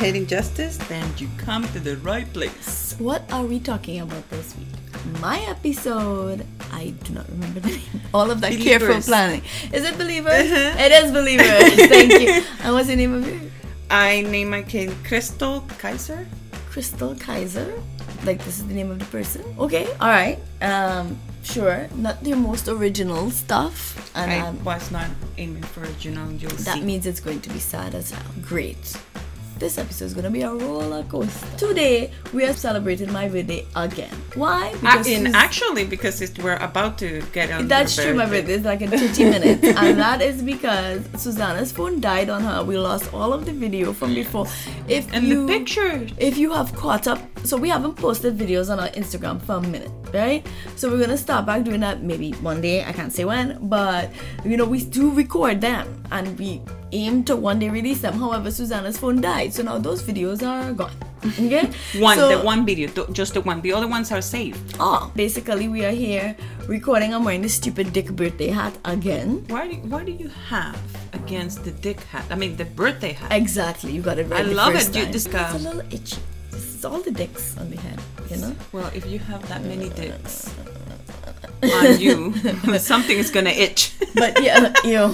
hating justice, then you come to the right place. What are we talking about this week? My episode, I do not remember the name. All of that careful planning. Is it Believers? Uh-huh. It is Believers. Thank you. And what's the name of it? I name my kid Crystal Kaiser. Crystal Kaiser. Like this is the name of the person. Okay, all right. Um, sure. Not their most original stuff, and I um, was not aiming for original. You'll that see. means it's going to be sad as hell. Great. This episode is gonna be a roller coaster. Today we are celebrating my birthday again. Why? Uh, in actually, because it, we're about to get on. That's true, my birthday is like in 30 minutes. and that is because Susanna's phone died on her. We lost all of the video from before. If And you, the pictures. If you have caught up, so we haven't posted videos on our Instagram for a minute, right? So we're gonna start back doing that maybe one day. I can't say when, but you know, we do record them and we aim to one day release them. However, Susanna's phone died, so now those videos are gone. Okay? One, So- the one video, th- just the one. The other ones are saved. Oh, ah, basically, we are here recording. I'm wearing this stupid dick birthday hat again. Why do, why do you have against the dick hat? I mean, the birthday hat. Exactly, you got it right. I the love first it. You time. just it's go- a little itchy. This is all the dicks on the head, you know. Well, if you have that many uh, dicks on you, something is gonna itch. But yeah, you know.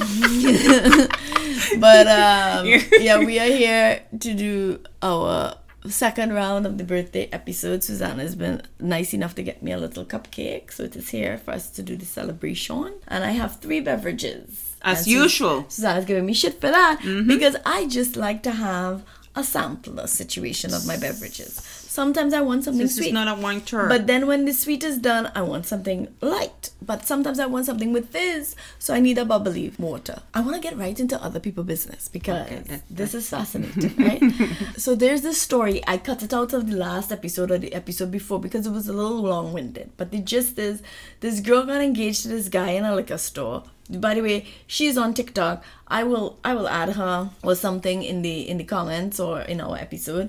but um, yeah, we are here to do our second round of the birthday episode. Susanna has been nice enough to get me a little cupcake, so it is here for us to do the celebration. And I have three beverages. As And usual. Mm-hmm. Susanna's giving me shit for that because I just like to have a sampler situation of my beverages. Sometimes I want something This sweet. is not a wine tour. But then when the sweet is done, I want something light. But sometimes I want something with fizz, so I need a bubbly water. I want to get right into other people's business because Okay, that- this is fascinating, right? so there's this story. I cut it out of the last episode or the episode before because it was a little long-winded. But the gist is, this girl got engaged to this guy in a liquor store. By the way, she's on TikTok. I will I will add her or something in the in the comments or in our episode.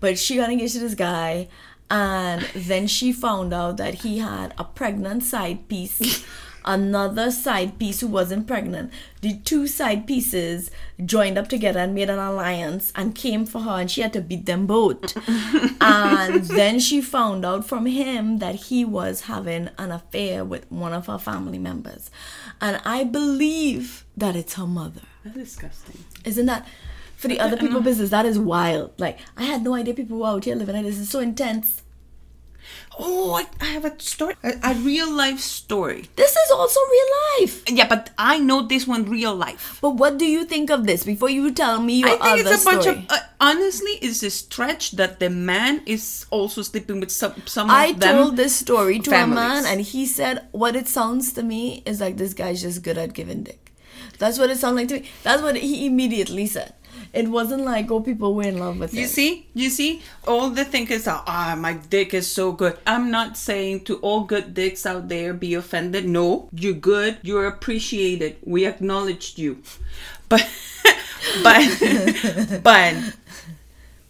But she got engaged to this guy. And then she found out that he had a pregnant side piece. Another side piece who wasn't pregnant. The two side pieces joined up together and made an alliance and came for her and she had to beat them both. And then she found out from him that he was having an affair with one of her family members. And i believe that it's her mother. That's disgusting. isn't that for the other people business that is wild like i had no idea people were out here living like this is so intense Oh, I, I have a story, a, a real life story. this is also real life Yeah, but I know this one real life. but what do you think of this before you tell me your I think other it's a bunch story? of. Uh, honestly, it's a stretch that the man is also sleeping with some some of I them. told this story to a man, and he said, "What it sounds to me is like this guy's just good at giving dick." That's what it sounded like to me. That's what he immediately said. It wasn't like, "Oh, people were in love with You him." see, you see, all the thinkers are, ah, my dick is so good. I'm not saying to all good dicks out there be offended. No, you're good. You're appreciated. We acknowledged you. But, but, but,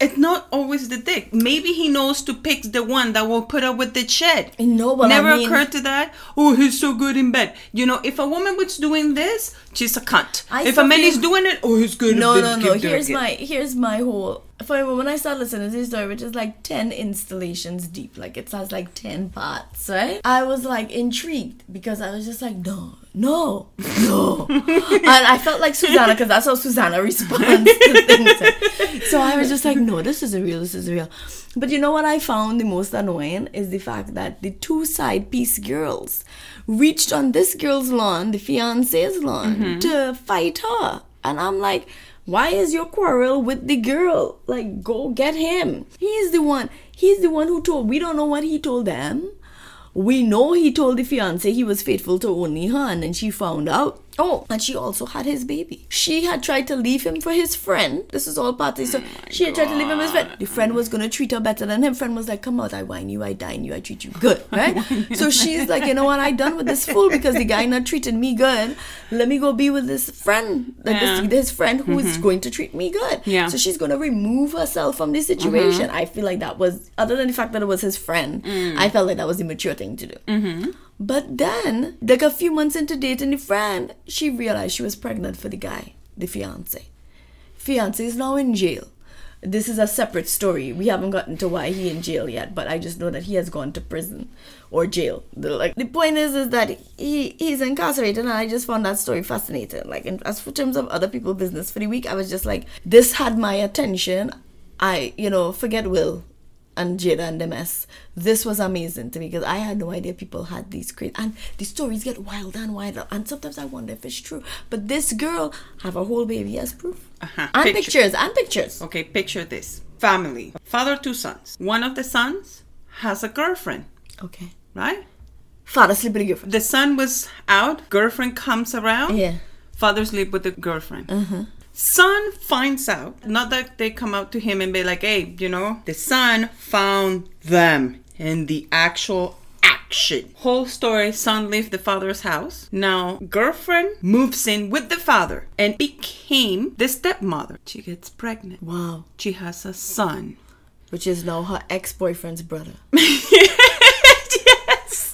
it's not always the dick. Maybe he knows to pick the one that will put up with the shit. No, but I Never mean- occurred to that. Oh, he's so good in bed. You know, if a woman was doing this, she's a cunt. I if a man is doing it, oh, he's good. No, in no, bed, no. Here's my here's my whole. For when I start listening to this story, which is like ten installations deep, like it has like ten parts, right? I was like intrigued because I was just like, no, no, no, and I felt like Susanna because that's how Susanna responds to things. So I was just like, no, this is real, this is real. But you know what I found the most annoying is the fact that the two side piece girls reached on this girl's lawn, the fiance's lawn, mm-hmm. to fight her. And I'm like, why is your quarrel with the girl? Like, go get him. He's the one. He's the one who told. We don't know what he told them. We know he told the fiance he was faithful to only her, and then she found out. Oh, and she also had his baby. She had tried to leave him for his friend. This is all part of the story. she had tried to leave him his friend. The friend was gonna treat her better than him. Friend was like, "Come out, I wine you, I dine you, I treat you good." Right? so she's like, "You know what? I done with this fool because the guy not treating me good. Let me go be with this friend, like Yeah. this, this friend who is going to treat me good." Yeah. So she's gonna remove herself from this situation. I feel like that was, other than the fact that it was his friend, I felt like that was the mature thing to do. But then, like a few months into dating the friend, she realized she was pregnant for the guy, the fiance. Fiance is now in jail. this is a separate story. We haven't gotten to why he in jail yet, but I just know that he has gone to prison or jail. The, like the point is, is that he he's incarcerated, and I just found that story fascinating. Like, in, as for terms of other people' business for the week, I was just like, this had my attention. I, you know, forget Will and Jada and the mess. This was amazing to me because I had no idea people had these crazy and the stories get wilder and wilder. And sometimes I wonder if it's true. But this girl have a whole baby as proof. Uh-huh. And Picture- pictures and pictures. Okay, picture this family. Father, two sons. One of the sons has a girlfriend, Okay. right? Father sleep with a girlfriend. The son was out, girlfriend comes around, Yeah. father sleep with the girlfriend. Son finds out, not that they come out to him and be like, hey, you know, the son found them in the actual action. Whole story, son left the father's house. Now, girlfriend moves in with the father and became the stepmother. She gets pregnant. Wow. She has a son. Which is now her ex boyfriend's brother. yes.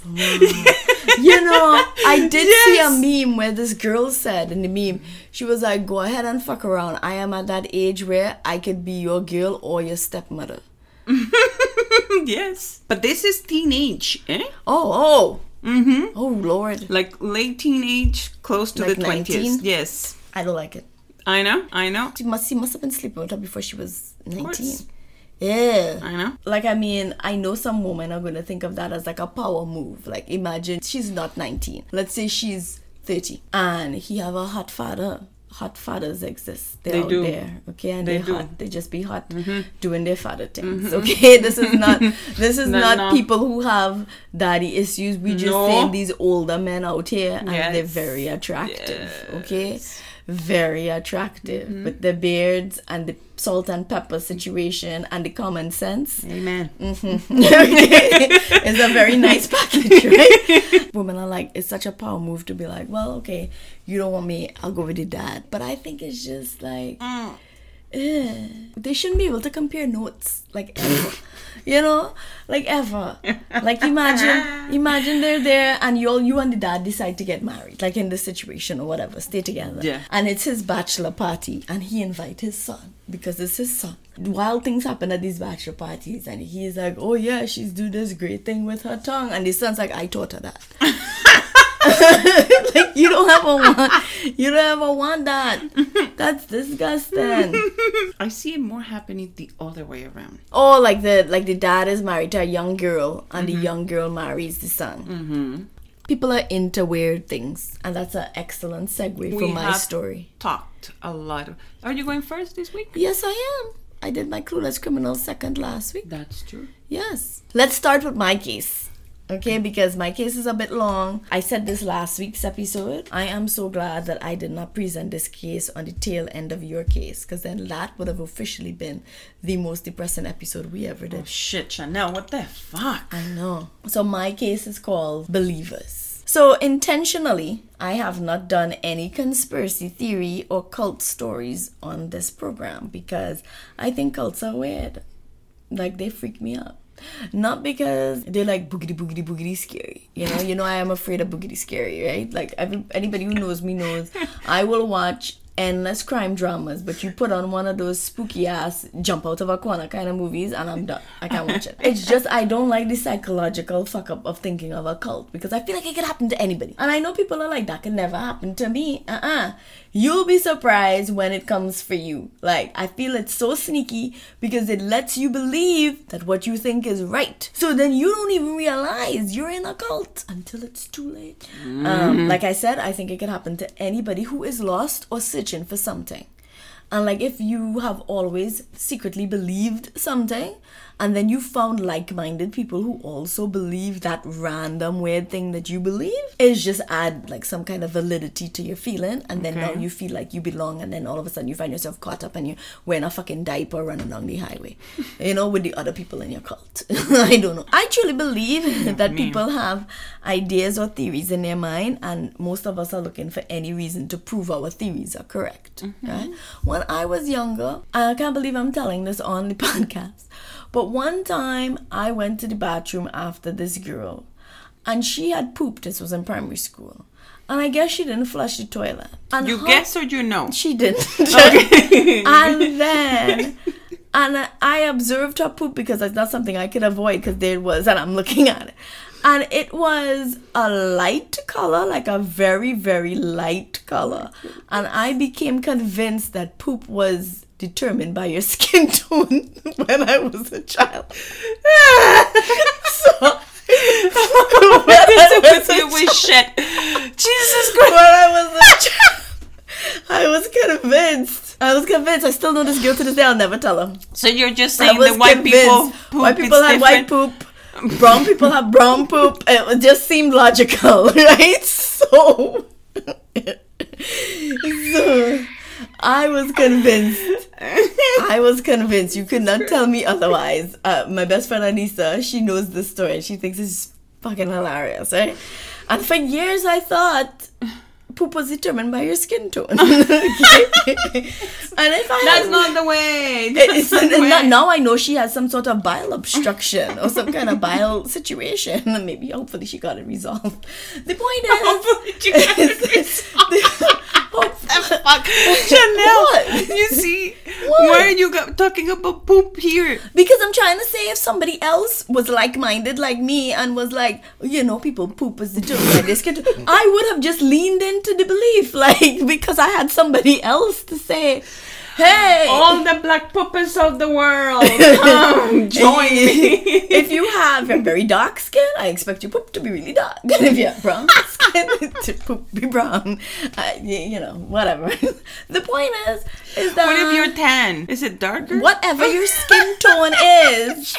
Oh You know, I did see a meme where this girl said in the meme, she was like, Go ahead and fuck around. I am at that age where I could be your girl or your stepmother. yes. But this is teenage, eh? Oh, oh. Mm-hmm. Oh, Lord. Like late teenage, close to Like the 20s. 19? Yes. I don't like it. I know, I know, She must, she must have been sleeping with her before she was 19. Yeah. I know. Like, I mean, I know some women are going to think of that as like a power move. Like, imagine she's not 19. Let's say she's 30 and he have a hot father. Hot fathers exist. They're They out do. there, okay, and They they are. Mm-hmm. hot. They just be hot, doing their father things. Okay, this is not this is No, not no. people who have daddy issues. We just No. saying these older men out here, and they're very attractive. Okay, Yes. Mm-hmm. very attractive with the beards and the salt and pepper situation and the common sense. Amen. it's a very nice package, right? Women are like, it's such a power move to be like, well, okay, you don't want me, I'll go with your dad. But I think it's just like, Mm. eh, they shouldn't be able to compare notes like ever. You know, like ever. Like imagine, imagine they're there and you all, you and the dad decide to get married, like in this situation or whatever, stay together. Yeah. And it's his bachelor party, and he invite his son because it's his son. Wild things happen at these bachelor parties, and he's like, "Oh yeah, she's do this great thing with her tongue," and his son's like, "I taught her that." like you don't ever want, you don't ever want that. That's disgusting. I see it more happening the other way around. Oh, like the like the dad is married to a young girl, and the young girl marries the son. Mm-hmm. People are into weird things, and that's an excellent segue for We my have story. Talked a lot. Of, are you going first this week? Yes, I am. I did my clueless criminal second last week. That's true. Yes. Let's start with my case. Okay, because my case is a bit long. I said this last week's episode. I am so glad that I did not present this case on the tail end of your case, because then that would have officially been the most depressing episode we ever did. Oh, shit, Chanel, what the fuck? I know. So my case is called Believers. So intentionally, I have not done any conspiracy theory or cult stories on this program because I think cults are weird. Like they freak me out. Not because they're like boogity boogity boogity scary. You know, you know I am afraid of boogity scary, right? Like every, anybody who knows me knows I will watch endless crime dramas, but you put on one of those spooky ass jump out of a corner kind of movies and I'm done. I can't watch it. It's just I don't like the psychological fuck up of thinking of a cult because I feel like it could happen to anybody. And I know people are like that can never happen to me. Uh-uh. You'll be surprised when it comes for you. Like I feel it's so sneaky because it lets you believe that what you think is right. So then you don't even realize you're in a cult until it's too late. Um, like I said, I think it can happen to anybody who is lost or searching for something. And like if you have always secretly believed something and then you found like-minded people who also believe that random weird thing that you believe, is just add like some kind of validity to your feeling and then now you feel like you belong and then all of a sudden you find yourself caught up and you're wearing a fucking diaper running down the highway. you know, with the other people in your cult. I don't know. I truly believe that people have ideas or theories in their mind and most of us are looking for any reason to prove our theories are correct. Mm-hmm. Right? When I was younger, I can't believe I'm telling this on the podcast, but one time I went to the bathroom after this girl and she had pooped. This was in primary school. And I guess she didn't flush the toilet. And You her- guess or you know? she didn't. Okay. and then And I observed her poop because it's not something I could avoid because there it was, and I'm looking at it. And it was a light color, like a very, very light color. And I became convinced that poop was determined by your skin tone when I was a child. so, With you shit. Jesus Christ. when I was a child, I was convinced. I was convinced. I still know this girl to this day. I'll never tell her. So you're just saying that white people poop white people have white poop. Brown people have brown poop. It just seemed logical, right? So, so I was convinced. I was convinced. You could not tell me otherwise. Uh, my best friend Anissa, she knows this story. She thinks it's fucking hilarious, right? And for years, I thought poop was determined by your skin tone. and if I That's had- not the way. That's not the way. now, I know she has some sort of bile obstruction or some kind of bile situation. Maybe hopefully she got it resolved. The point is, Hopefully you got it resolved. Fuck. Chanel, What? you see, What? why are you talking about poop here? because I'm trying to say if somebody else was like-minded like me and was like, you know, people poop is the by their skin tone, I would have just leaned into the belief, like because I had somebody else to say, hey. All the black poopers of the world, come join me. if you have a very dark skin, I expect your poop to be really dark. And if you have brown skin, to poop be brown. Uh, you know, whatever. the point is, is that What if you're tan? Is it darker? whatever your skin tone is.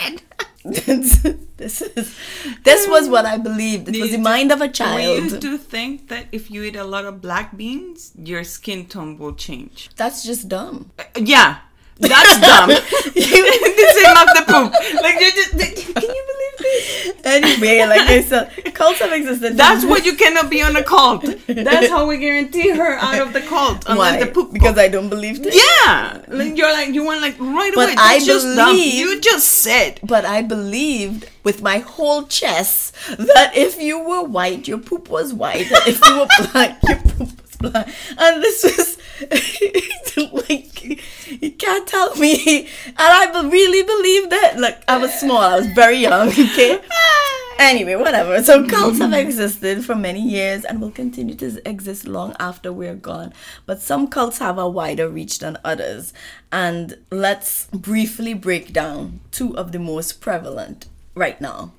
this is this was what I believed. It was the mind of a child. We used to think that if you eat a lot of black beans, your skin tone will change. That's just dumb. Uh, Yeah, that's dumb. this is not the poop. Like you just. Can you believe this? Anyway, like I said, cults have existed. That's why you cannot be on a cult. That's how we guarantee her out of the cult. Unless why the poop. because I don't believe this. yeah, like you're like you want like right But away. That's I just dumb. You just said. But I believed with my whole chest that if you were white, your poop was white. If you were black, your poop black. And this was like you can't tell me. And I really believed it. Like I was small, I was very young. Okay. Anyway, whatever. So cults have existed for many years and will continue to exist long after we're gone. But some cults have a wider reach than others. And let's briefly break down two of the most prevalent right now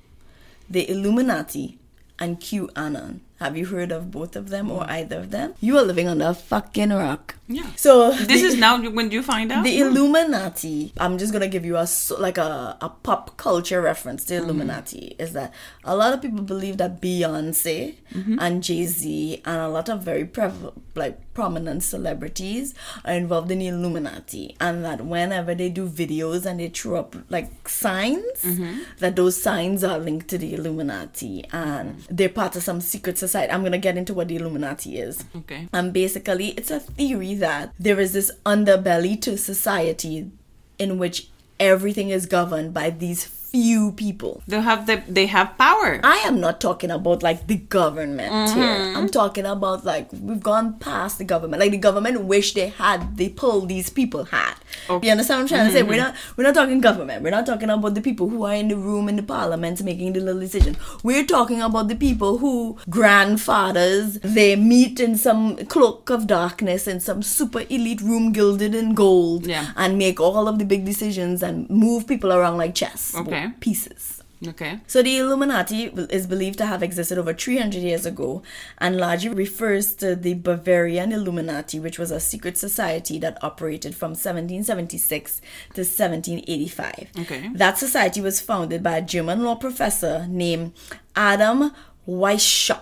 the Illuminati and QAnon. Have you heard of both of them or either of them? You are living on a fucking rock. Yeah. So This the- is now when you find out. the Illuminati. I'm just gonna give you a like a, a pop culture reference. Mm-hmm. The Illuminati is that a lot of people believe that Beyonce Mm-hmm. and Jay Z and a lot of very prev- like prominent celebrities are involved in the Illuminati, and that whenever they do videos and they throw up like signs, Mm-hmm. that those signs are linked to the Illuminati and they're part of some secret society. I'm gonna get into what the Illuminati is. okay. And basically, it's a theory that there is this underbelly to society in which everything is governed by these few people. They have the they have power. I am not talking about like the government Mm-hmm. here. I'm talking about like we've gone past the government. Like the government wish they had the pull these people had. Okay. You understand what I'm trying to say? Mm-hmm. We're not we're not talking government. We're not talking about the people who are in the room in the parliament making the little decisions. We're talking about the people who grandfathers they meet in some cloak of darkness in some super elite room gilded in gold Yeah. and make all of the big decisions and move people around like chess Okay. Pieces. Okay. So the Illuminati is believed to have existed over 300 years ago and largely refers to the Bavarian Illuminati, which was a secret society that operated from 1776 to 1785. Okay. That society was founded by a German law professor named Adam Weishaupt.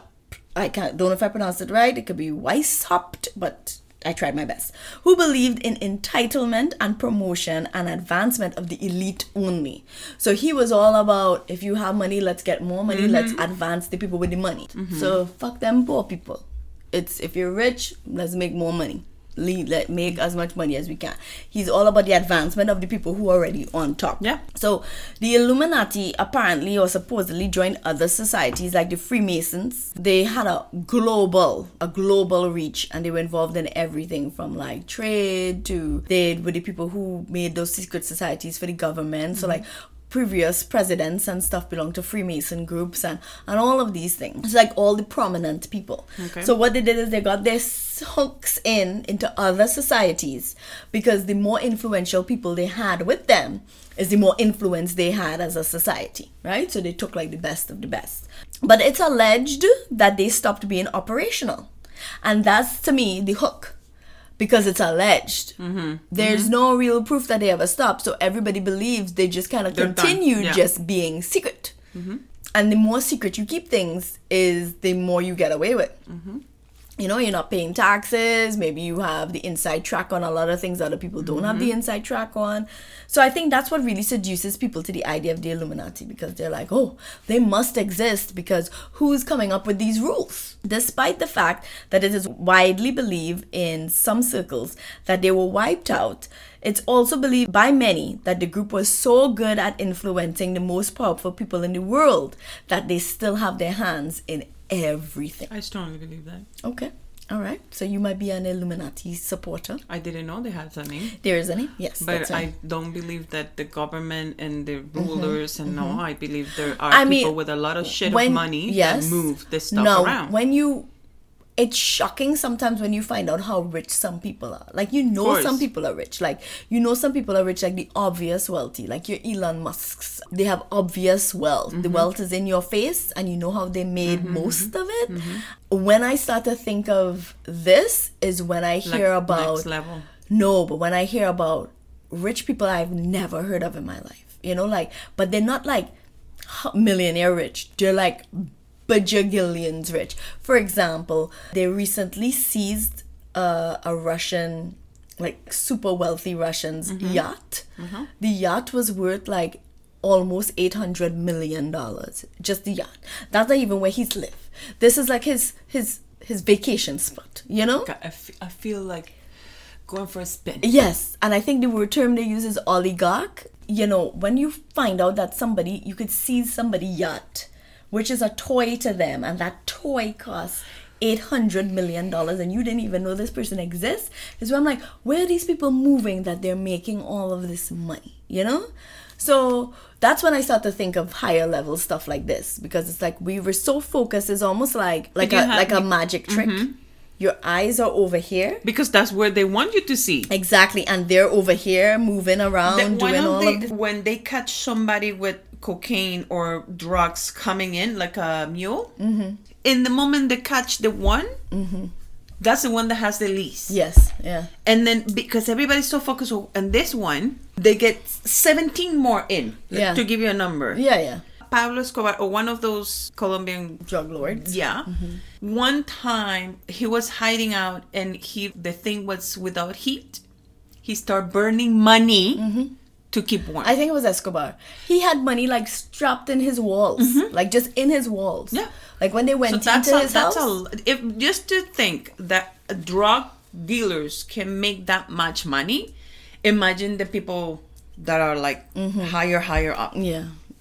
I can't, don't know if I pronounced it right. It could be Weishaupt, but I tried my best. Who believed in entitlement and promotion and advancement of the elite only. So he was all about if you have money, let's get more money, mm-hmm. let's advance the people with the money. Mm-hmm. So fuck them poor people. It's if you're rich, let's make more money. Let make as much money as we can. He's all about the advancement of the people who are already on top. Yeah. So the Illuminati apparently or supposedly joined other societies like the Freemasons. They had a global, a global reach, and they were involved in everything from like trade to they were the people who made those secret societies for the government. So mm-hmm. like previous presidents and stuff belong to Freemason groups and, and all of these things. It's like all the prominent people. Okay. So what they did is they got their hooks in into other societies because the more influential people they had with them is the more influence they had as a society, right? So they took like the best of the best. But it's alleged that they stopped being operational. And that's to me the hook because it's alleged. Mm-hmm. There's mm-hmm. no real proof that they ever stopped, so everybody believes they just kind of They're continued Yeah. just being secret. Mm-hmm. And the more secret you keep things, is the more you get away with. Mm-hmm. You know, you're not paying taxes. Maybe you have the inside track on a lot of things other people don't have the mm-hmm. inside track on. So I think that's what really seduces people to the idea of the Illuminati because they're like, oh, they must exist because who's coming up with these rules? Despite the fact that it is widely believed in some circles that they were wiped out, it's also believed by many that the group was so good at influencing the most powerful people in the world that they still have their hands in everything. I strongly believe that. Okay. All right. So you might be an Illuminati supporter. I didn't know they had a name. There is any? Yes. But right. I don't believe that the government and the rulers and no, I believe there are Mm-hmm. I people mean, with a lot of shit when- of money yes. that move this stuff no, around. when you it's shocking sometimes when you find out how rich some people are. Like you know some people are rich. Like you know some people are rich like the obvious wealthy. Like your Elon Musks. They have obvious wealth. Mm-hmm. The wealth is in your face and you know how they made mm-hmm, most mm-hmm, of it. Mm-hmm. When I start to think of this is when I Like, hear about next level. no, but when I hear about rich people I've never heard of in my life, you know, like, but they're not like millionaire rich. They're like bajillions rich. For example, they recently seized uh, a Russian, like super wealthy Russian's yacht. The yacht was worth like almost 800 million dollars just the yacht that's not even where he's live this is like his his his vacation spot you know God, I, f- I feel like going for a spin. Yes, and I think the word term they use is oligarch. You know, when you find out that somebody, you could seize somebody yacht, which is a toy to them, and that toy costs eight hundred million dollars, and you didn't even know this person exists. Is where I'm like, where are these people moving that they're making all of this money? You know, so that's when I start to think of higher level stuff like this because it's like we were so focused. It's almost like like a like a magic trick. Mm-hmm. Your eyes are over here. Because that's where they want you to see. Exactly, and they're over here moving around, one doing all the- of this. when they catch somebody with cocaine or drugs coming in like a mule, Mm-hmm. in the moment they catch the one, mm-hmm. that's the one that has the least. Yes, yeah, And then because everybody's so focused on this one, they get 17 more in. Yeah. To give you a number. yeah, yeah. Pablo Escobar or one of those Colombian Drug lords. yeah. Mm-hmm. One time he was hiding out and he the thing was without heat. He started burning money mm-hmm. To keep warm. I think it was Escobar. He had money like strapped in his walls, like just in his walls. Mm-hmm. Yeah. Like when they went so that's into a, his that's house. a if just to think that drug dealers can make that much money. Imagine the people that are like Mm-hmm. higher higher up.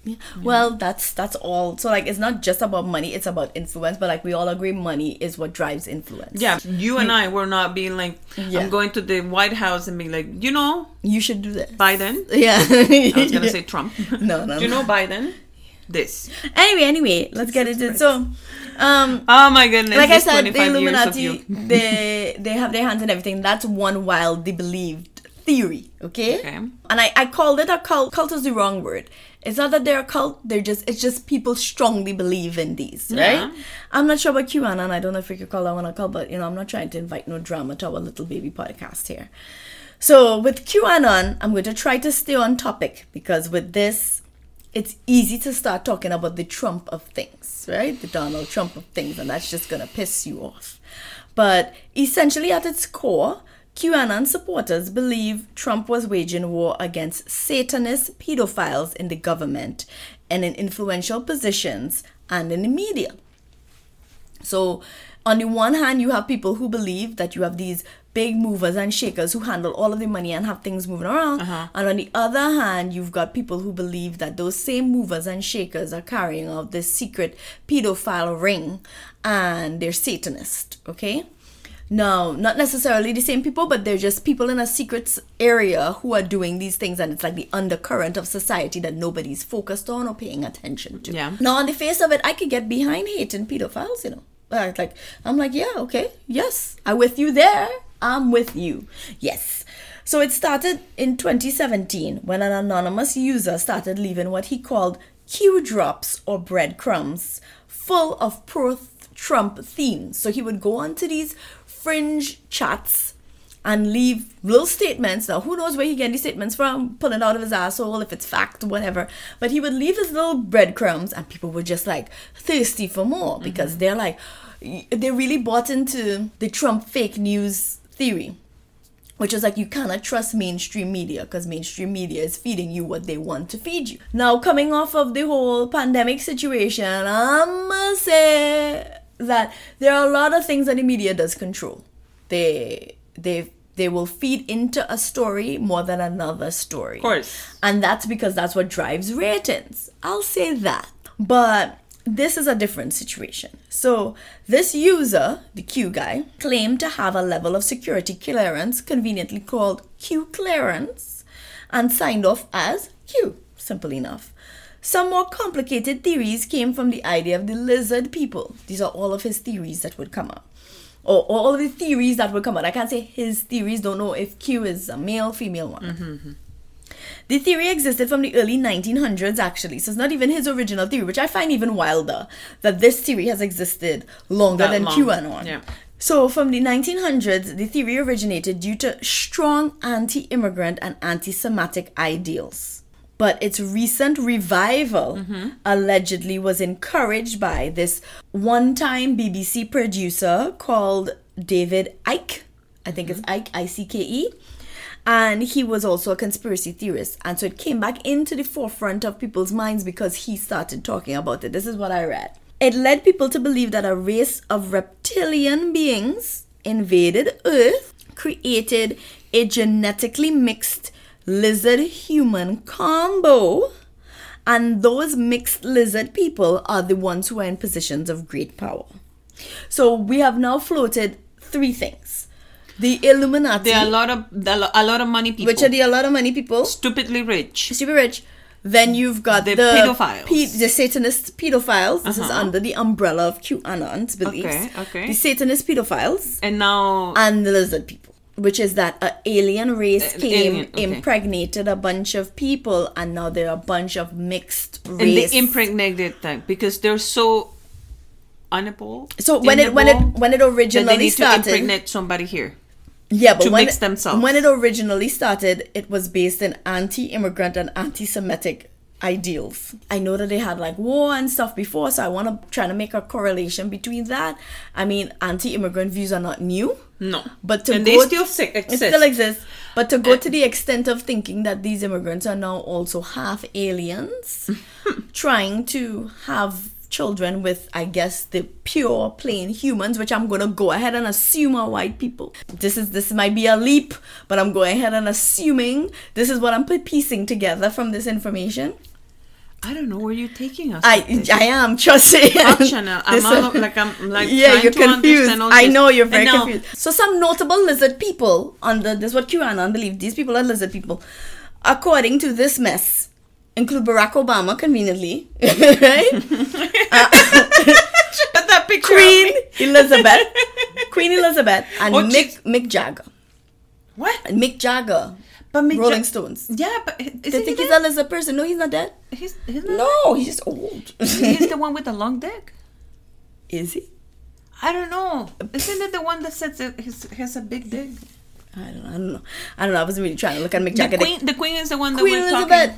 Yeah. Yeah. Well, that's that's all. So like, it's not just about money; it's about influence. But like, we all agree, money is what drives influence. Yeah, you and I were not being like, Yeah. I'm going to the White House and being like, you know, you should do this. Biden. Yeah. I was gonna say Trump. No, no, Do you know Biden? This. Anyway, anyway, let's get into it. So, um, Oh my goodness! like I said, the 25 years of Illuminati, they they have their hands in everything. That's one wildly believed theory. Okay. Okay. And I I called it a cult. Cult is the wrong word. It's not that they're a cult. They're just it's just people strongly believe in these, Yeah. right? I'm not sure about QAnon. I don't know if we could call that one a cult, but you know, I'm not trying to invite no drama to our little baby podcast here. So with QAnon, I'm going to try to stay on topic because with this, it's easy to start talking about the Trump of things, right? The Donald Trump of things, and that's just gonna piss you off. But essentially, at its core, QAnon supporters believe Trump was waging war against Satanist pedophiles in the government and in influential positions and in the media. So, on the one hand, you have people who believe that you have these big movers and shakers who handle all of the money and have things moving around. Uh-huh. And on the other hand, you've got people who believe that those same movers and shakers are carrying out this secret pedophile ring and they're Satanist, okay? No, not necessarily the same people, but they're just people in a secret area who are doing these things, and it's like the undercurrent of society that nobody's focused on or paying attention to. Yeah. Now, on the face of it, I could get behind hating pedophiles, you know. Like, like I'm like, yeah, okay, yes, I'm with you there. I'm with you. Yes. So it started in 2017 when an anonymous user started leaving what he called Q drops or breadcrumbs full of pro Trump themes. So he would go onto these fringe chats and leave little statements. Now, who knows where he get these statements from? Pulling out of his asshole, if it's fact, whatever. But he would leave his little breadcrumbs, and people were just like thirsty for more mm-hmm. because they're like, they really bought into the Trump fake news theory which is like you cannot trust mainstream media because mainstream media is feeding you what they want to feed you. Now, coming off of the whole pandemic situation, I must say that there are a lot of things that the media does control. They they they will feed into a story more than another story. Of course. And that's because that's what drives ratings. I'll say that. But this is a different situation. So, this user, the Q guy, claimed to have a level of security clearance, conveniently called Q clearance, and signed off as Q. Simple enough. Some more complicated theories came from the idea of the lizard people. These are all of his theories that would come up. Or all of the theories that would come out. I can't say his theories, don't know if Q is a male, female one. Mm-hmm, mm-hmm. The theory existed from the early 1900s, actually. So it's not even his original theory, which I find even wilder that this theory has existed longer That than long. QAnon. Yeah. So from the 1900s, the theory originated due to strong anti immigrant and anti Semitic ideals. But its recent revival mm-hmm. allegedly was encouraged by this one time BBC producer called David Icke. I think it's mm-hmm. Ike, I C K E. And he was also a conspiracy theorist. And so it came back into the forefront of people's minds because he started talking about it. This is what i read. It led people to believe that a race of reptilian beings invaded earth created a genetically mixed lizard human combo and those mixed lizard people are the ones who are in positions of great power so we have now floated three things the illuminati There are a lot of a lot of money people. which are the a lot of money people, stupidly rich. super rich. Then you've got The the, pedophiles. pe- the Satanist pedophiles. This is Uh-huh. under the umbrella of QAnon's beliefs. Okay, okay. The Satanist pedophiles And now and the lizard people, which is that an alien race Uh, came, alien, okay. impregnated a bunch of people, and now they're a bunch of mixed race. and they impregnated them because they're so unable. so when it when it when it that they originally need to impregnate somebody here. Yeah, but to when mix it, themselves. when it originally started, it was based in anti-immigrant and anti-Semitic ideals. I know that they had like war and stuff before, so I want to try to make a correlation between that. I mean, anti-immigrant views are not new. No, But to and go they still it exist. still exists. But to go uh, to the extent of thinking that these immigrants are now also half aliens, trying to have children with, I guess, the pure plain humans, which I'm gonna go ahead and assume are white people. This is this might be a leap, but I'm going ahead and assuming this is what I'm piecing together from this information. I don't know where you're taking us. I. I am trusting. Oh, Chanel. I'm This- all, like I'm like yeah, you're confused. I know you're very now- confused. So some notable lizard people under this is what QAnon believe these people are lizard people, according to this mess, include Barack Obama conveniently, right? Put that picture. Queen me. Elizabeth, Queen Elizabeth, and Oh, Mick Mick Jagger. What? Mick Jagger, But Mick Rolling Ja- Stones. Yeah, but is They he think he's dead? As a person. No, he's not dead. He's, he's not. No, he's just old. He's the one with the long dick. Is he? I don't know. Isn't it the one that says that he's, has a big dick? I don't know. I don't know. I don't know. I wasn't really trying to look at Mick Jagger. The queen, the queen is the one that Queen we're Elizabeth. talking.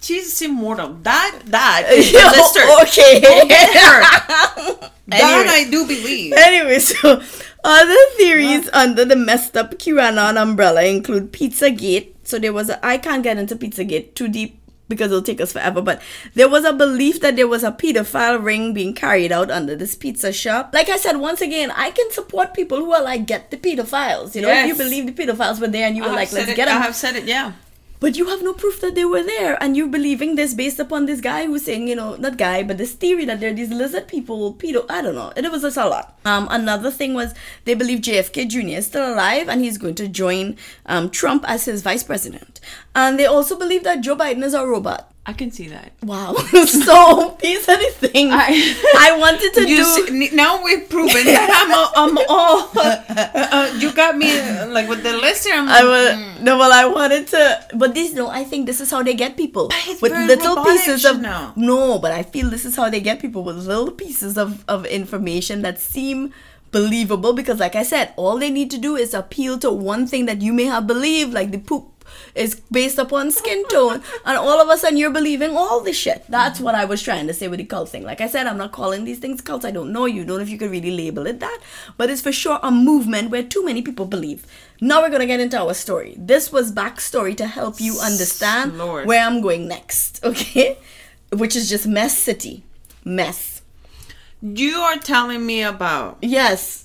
She's immortal. That that is the Yeah, sister. okay. That Anyway. I do believe. Anyway, so other theories under the messed up QAnon umbrella include Pizzagate. So there was a, I can't get into Pizzagate too deep because it'll take us forever. But there was a belief that there was a pedophile ring being carried out under this pizza shop. Like I said, once again, I can support people who are like, get the pedophiles. You know, if you believe the pedophiles were there and you I were like, let's it, get them. I have said it, yeah. But you have no proof that they were there, and you're believing this based upon this guy who's saying, you know, not guy, but this theory that there are these lizard people, pedo. I don't know. It was just a lot. Um, another thing was they believe JFK Jr. is still alive, and he's going to join um, Trump as his vice president. And they also believe that Joe Biden is a robot. I can see that. Wow. so these are the things I- I, wanted to do. see, now we've proven that I'm, a, I'm all. Uh, uh, you got me uh, like with the lister. I'm I like, will, no, well, I wanted to, but this, no, I think this is how they get people It's with little pieces of now. no, but I feel this is how they get people with little pieces of of information that seem believable because, like I said, all they need to do is appeal to one thing that you may have believed, like the poop is based upon skin tone, and all of a sudden you're believing all this shit. That's what I was trying to say with the cult thing. Like I said, I'm not calling these things cults. I don't know you. Don't know if you could really label it that, but it's for sure a movement where too many people believe. Now we're gonna get into our story. This was backstory to help you understand Lord. where I'm going next. Okay, which is just mess city, mess. You are telling me about Yes.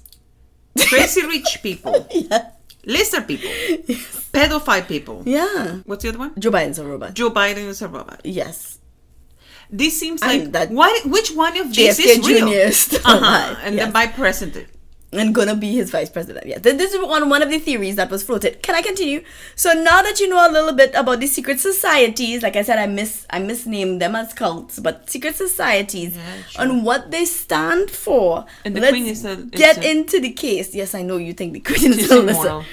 crazy rich people, Yeah. Lizard people, pedophile people. Yeah. What's the other one? Joe Biden's a robot. Joe Biden is a robot. Yes. This seems And like that- what? Which one of these JFK is real? Uh-huh. And yes. then by president. And gonna be his vice president. Yes, Th- this is one one of the theories that was floated. Can I continue? So now that you know a little bit about the secret societies, like I said, I miss I misnamed them as cults, but secret societies Yeah, sure. and what they stand for. And the let's queen is a- get a- into the case. Yes, I know you think the queen is a.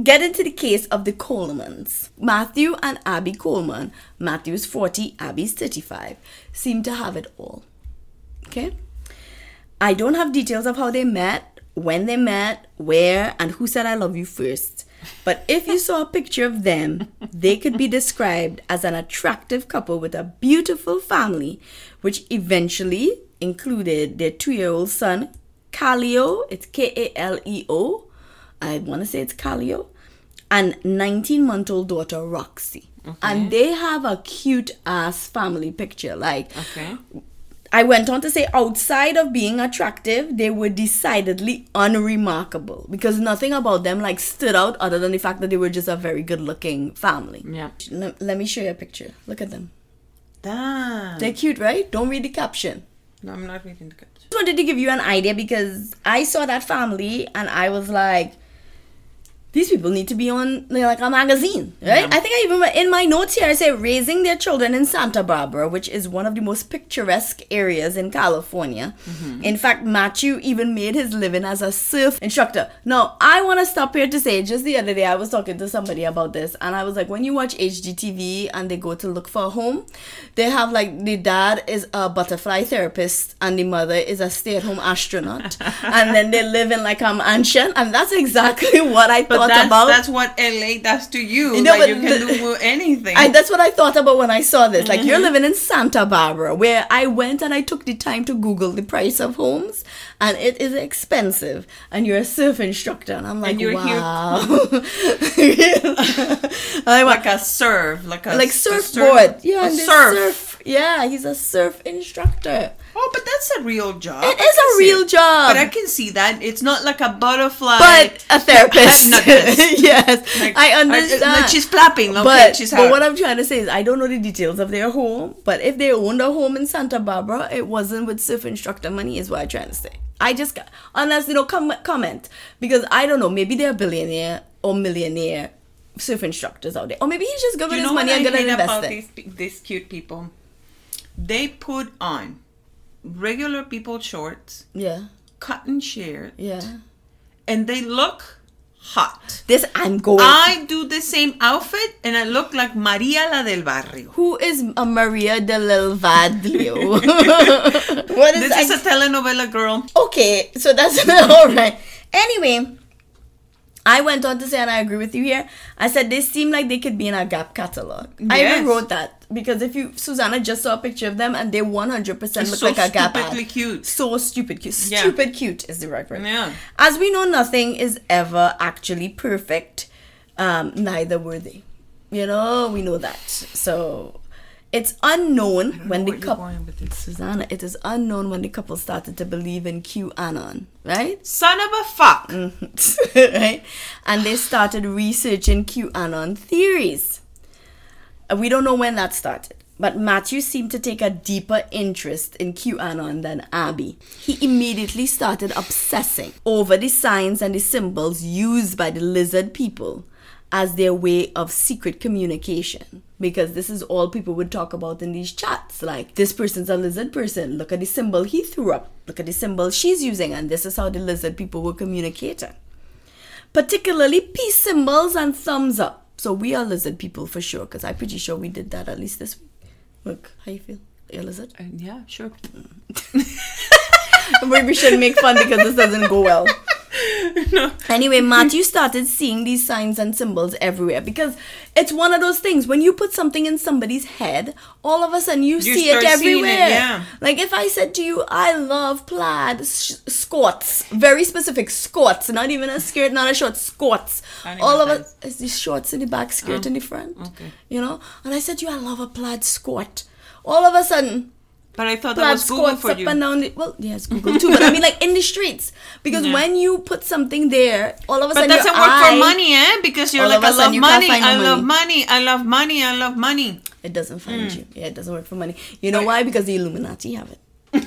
Get into the case of the Colemans. Matthew and Abby Coleman, Matthew's 40, Abby's 35, seem to have it all. Okay? I don't have details of how they met, when they met, where, and who said I love you first. But if you saw a picture of them, they could be described as an attractive couple with a beautiful family, which eventually included their two year old son, Kaleo. It's K A L E O. I want to say it's Kaleo. And 19 month old daughter, Roxy. And they have a cute ass family picture. Like, Okay. I went on to say, outside of being attractive, they were decidedly unremarkable because nothing about them like stood out other than the fact that they were just a very good looking family. Yeah. Let, let me show you a picture. Look at them. Damn. They're cute, right? Don't read the caption. No, I'm not reading the caption. Just wanted to give you an idea because I saw that family and I was like, these people need to be on like a magazine, right? Yeah. I think I even in my notes here I say raising their children in Santa Barbara, which is one of the most picturesque areas in California. Mm-hmm. In fact, Matthew even made his living as a surf instructor. Now, I want to stop here to say just the other day I was talking to somebody about this, and I was like, when you watch HGTV and they go to look for a home, they have like the dad is a butterfly therapist and the mother is a stay-at-home astronaut, and then they live in like a mansion, and that's exactly what I But that's, about. that's what LA does to you. You know, like you can the- do anything. I, that's what I thought about when I saw this. Like, Mm-hmm. you're living in Santa Barbara, where I went and I took the time to Google the price of homes, and it is expensive. And you're a surf instructor, and I'm like, you're here- wow. I'm like a surf, like a like surfboard. yeah, a and they surf. Yeah, he's a surf instructor. Oh, but that's a real job. It I is a real it. job. But I can see that it's not like a butterfly. but a therapist. yes, Like, I understand. Like she's flapping. Okay, but, she's but what I'm trying to say is I don't know the details of their home, but if they owned a home in Santa Barbara, it wasn't with surf instructor money is what I'm trying to say. I just got, unless you know com- comment because I don't know maybe they're billionaire or millionaire surf instructors out there or maybe he's just good with his money and I hate about investing. these, these cute people? They put on regular people shorts, Yeah, cotton shirt, yeah. and they look hot. This I'm going. I do the same outfit and I look like Maria la del barrio. Who is a Maria de Lil Vadlio? what is This is a telenovela girl. Okay, so that's all right. Anyway, I went on to say, and I agree with you here. I said they seem like they could be in a Gap catalog. I even wrote that because if you, Susanna just saw a picture of them and they 100% look so like a Gap ad. stupidly cute. So stupid cute. Yeah. Stupid cute is the right word. Yeah. As we know, nothing is ever actually perfect. Um, neither were they. You know, we know that. So It's unknown when the couple. going with this. Susanna, it is unknown when the couple started to believe in QAnon, right? Son of a fuck. Right? And they started researching QAnon theories. Uh, We don't know when that started, but Matthew seemed to take a deeper interest in QAnon than Abby. He immediately started obsessing over the signs and the symbols used by the lizard people as their way of secret communication. Because this is all people would talk about in these chats. Like, this person's a lizard person. Look at the symbol he threw up. Look at the symbol she's using. And this is how the lizard people were communicating particularly peace symbols and thumbs up. So we are lizard people for sure, because I'm pretty sure we did that at least this week. Look, how you feel? You're a lizard? Uh, yeah, sure. Maybe we should make fun because this doesn't go well. no. Anyway, Matthew started seeing these signs and symbols everywhere because it's one of those things when you put something in somebody's head, all of a sudden you, see it start it, everywhere. yeah. Like if I said to you, I love plaid sh- skirts, very specific skirts, not even a skirt, not a short skirts. I don't know All of us, is the shorts in the back, skirt oh, in the front. okay. You know, and I said to you, I love a plaid skirt. All of a sudden, But I thought that was Google for up you. and down. The, well, yes, Google too. But I mean, like in the streets, because Yeah. when you put something there, all of a But sudden doesn't your work eye, for money, eh? Because you're like, I love money, I love money. I love money, I love money. It doesn't find Hmm. you. Yeah, it doesn't work for money. You know why? Because the Illuminati have it.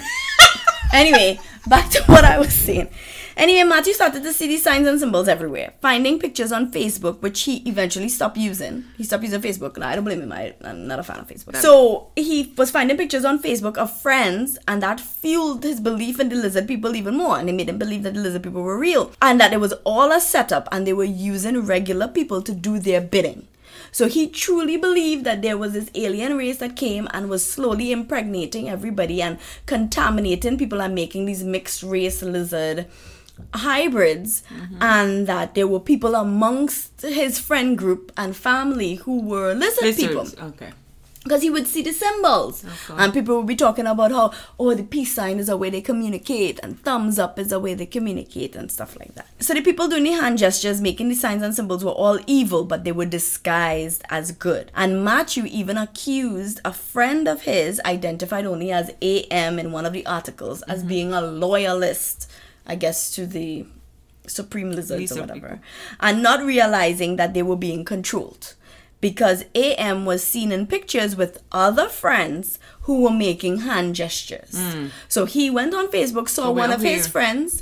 anyway, back to what I was saying. Anyway, Matthew started to see these signs and symbols everywhere, finding pictures on Facebook, which he eventually stopped using. He stopped using Facebook. Now, I don't blame him. I, I'm not a fan of Facebook. So he was finding pictures on Facebook of friends, and that fueled his belief in the lizard people even more. And it made him believe that the lizard people were real, and that it was all a setup, and they were using regular people to do their bidding. So he truly believed that there was this alien race that came and was slowly impregnating everybody and contaminating people and making these mixed race lizard hybrids and that there were people amongst his friend group and family who were lizard people Okay. because he would see the symbols Okay. and people would be talking about how oh the peace sign is a way they communicate and thumbs up is a way they communicate and stuff like that so the people doing the hand gestures making the signs and symbols were all evil but they were disguised as good and matthew even accused a friend of his identified only as am in one of the articles as Mm-hmm. being a loyalist i guess to the supreme lizards Lizard or whatever and not realizing that they were being controlled because AM was seen in pictures with other friends who were making hand gestures. So he went on Facebook, saw. So one of his friends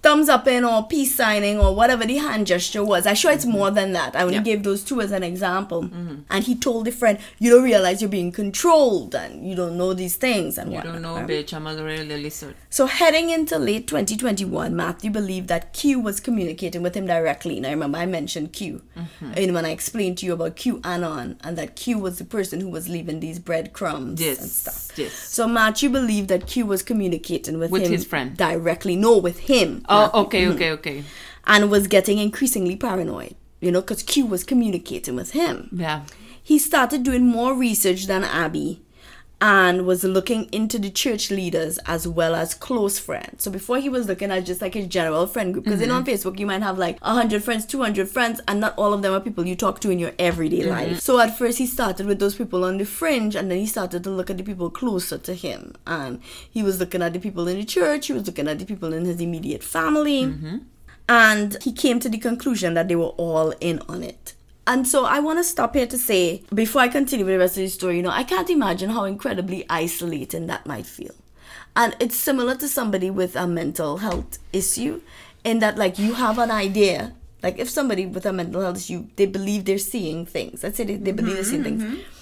thumbs up in or peace signing or whatever the hand gesture was. I'm sure it's Mm-hmm. more than that. I only Yeah. gave those two as an example. And he told the friend, You don't realize you're being controlled and you don't know these things and You whatnot. don't know, right? bitch. I'm a real lizard. So heading into late 2021, Matthew believed that Q was communicating with him directly. Now remember I mentioned Q. Mm-hmm. And when I explained to you about QAnon and that Q was the person who was leaving these breadcrumbs Yes. and stuff. Yes. So Matthew believed that Q was communicating with, With him his friend. directly. No, with him. Oh, okay, mm-hmm. okay, okay. And was getting increasingly paranoid. You know, because Q was communicating with him Yeah. he started doing more research than Abby and was looking into the church leaders as well as close friends. So before he was looking at just like his general friend group, because then mm-hmm. on Facebook you might have like 100 friends, 200 friends, and not all of them are people you talk to in your everyday mm-hmm. life. So at first he started with those people on the fringe and then he started to look at the people closer to him. And he was looking at the people in the church, he was looking at the people in his immediate family. Mm-hmm. And he came to the conclusion that they were all in on it. And so I want to stop here to say, before I continue with the rest of the story, you know, I can't imagine how incredibly isolating that might feel. And it's similar to somebody with a mental health issue, in that, like, you have an idea. Like, if somebody with a mental health issue, they believe they're seeing things. Let's say they, they believe they're seeing things. Mm-hmm, mm-hmm.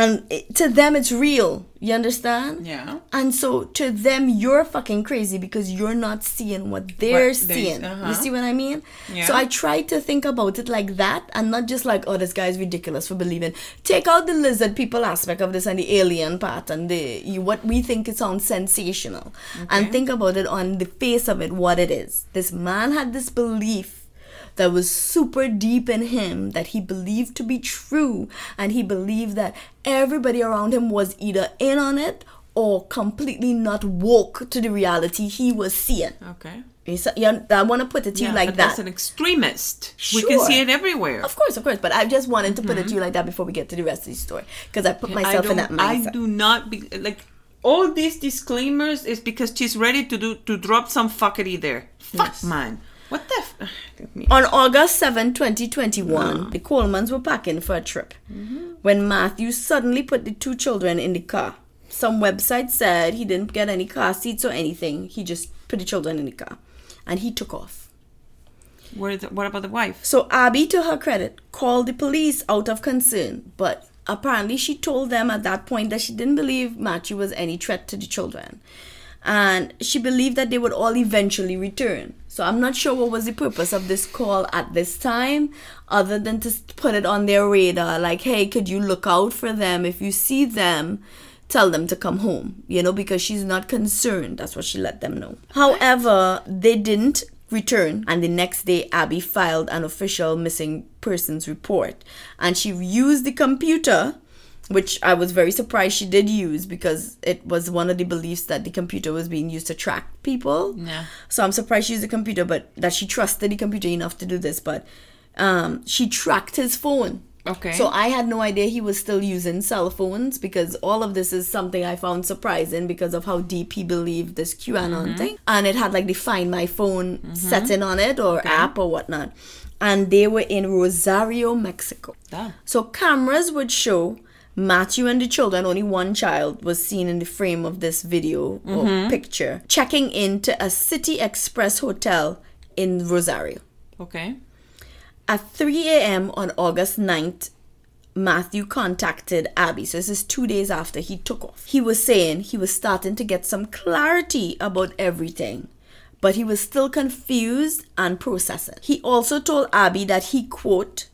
And it, to them, it's real. You understand? Yeah. And so to them, you're fucking crazy because you're not seeing what they're What seeing. uh-huh. You see what I mean? Yeah. So I try to think about it like that and not just like, oh, this guy's ridiculous for believing. Take out the lizard people aspect of this and the alien part and the you, what we think it sounds sensational. And think about it on the face of it, what it is. This man had this belief that was super deep in him that he believed to be true and he believed that everybody around him was either in on it or completely not woke to the reality he was seeing Okay. You s- you- I want to put it to you like but that. That's an extremist. We can see it everywhere. Of course, of course. But I just wanted to put it mm-hmm. to you like that before we get to the rest of the story. Because I put myself I in that don't- I do not be like all these disclaimers is because she's ready to do to drop some fuckery there. Fuck Yes. man. What the? F- On August 7, 2021, ah. the Colemans were packing for a trip mm-hmm. when Matthew suddenly put the two children in the car. Some website said he didn't get any car seats or anything. He just put the children in the car and he took off. What, is, what about the wife? So Abby, to her credit, called the police out of concern, but apparently she told them at that point that she didn't believe Matthew was any threat to the children. And she believed that they would all eventually return. So I'm not sure what was the purpose of this call at this time, other than to put it on their radar like, hey, could you look out for them? If you see them, tell them to come home, you know, because she's not concerned. That's what she let them know. However, they didn't return, and the next day, Abby filed an official missing persons report. And she used the computer, which I was very surprised she did use because it was one of the beliefs that the computer was being used to track people. Yeah. So I'm surprised she used the computer, but that she trusted the computer enough to do this. But um, she tracked his phone. Okay. So I had no idea he was still using cell phones because all of this is something I found surprising because of how deep he believed this QAnon thing. And it had like the Find My Phone setting on it or app or whatnot. And they were in Rosario, Mexico. Ah. So cameras would show Matthew and the children, only one child was seen in the frame of this video or mm-hmm. picture, checking into a City Express hotel in Rosario. Okay. At 3 a.m. on August 9th, Matthew contacted Abby. So this is two days after he took off. He was saying he was starting to get some clarity about everything, but he was still confused and processing. He also told Abby that he, quote,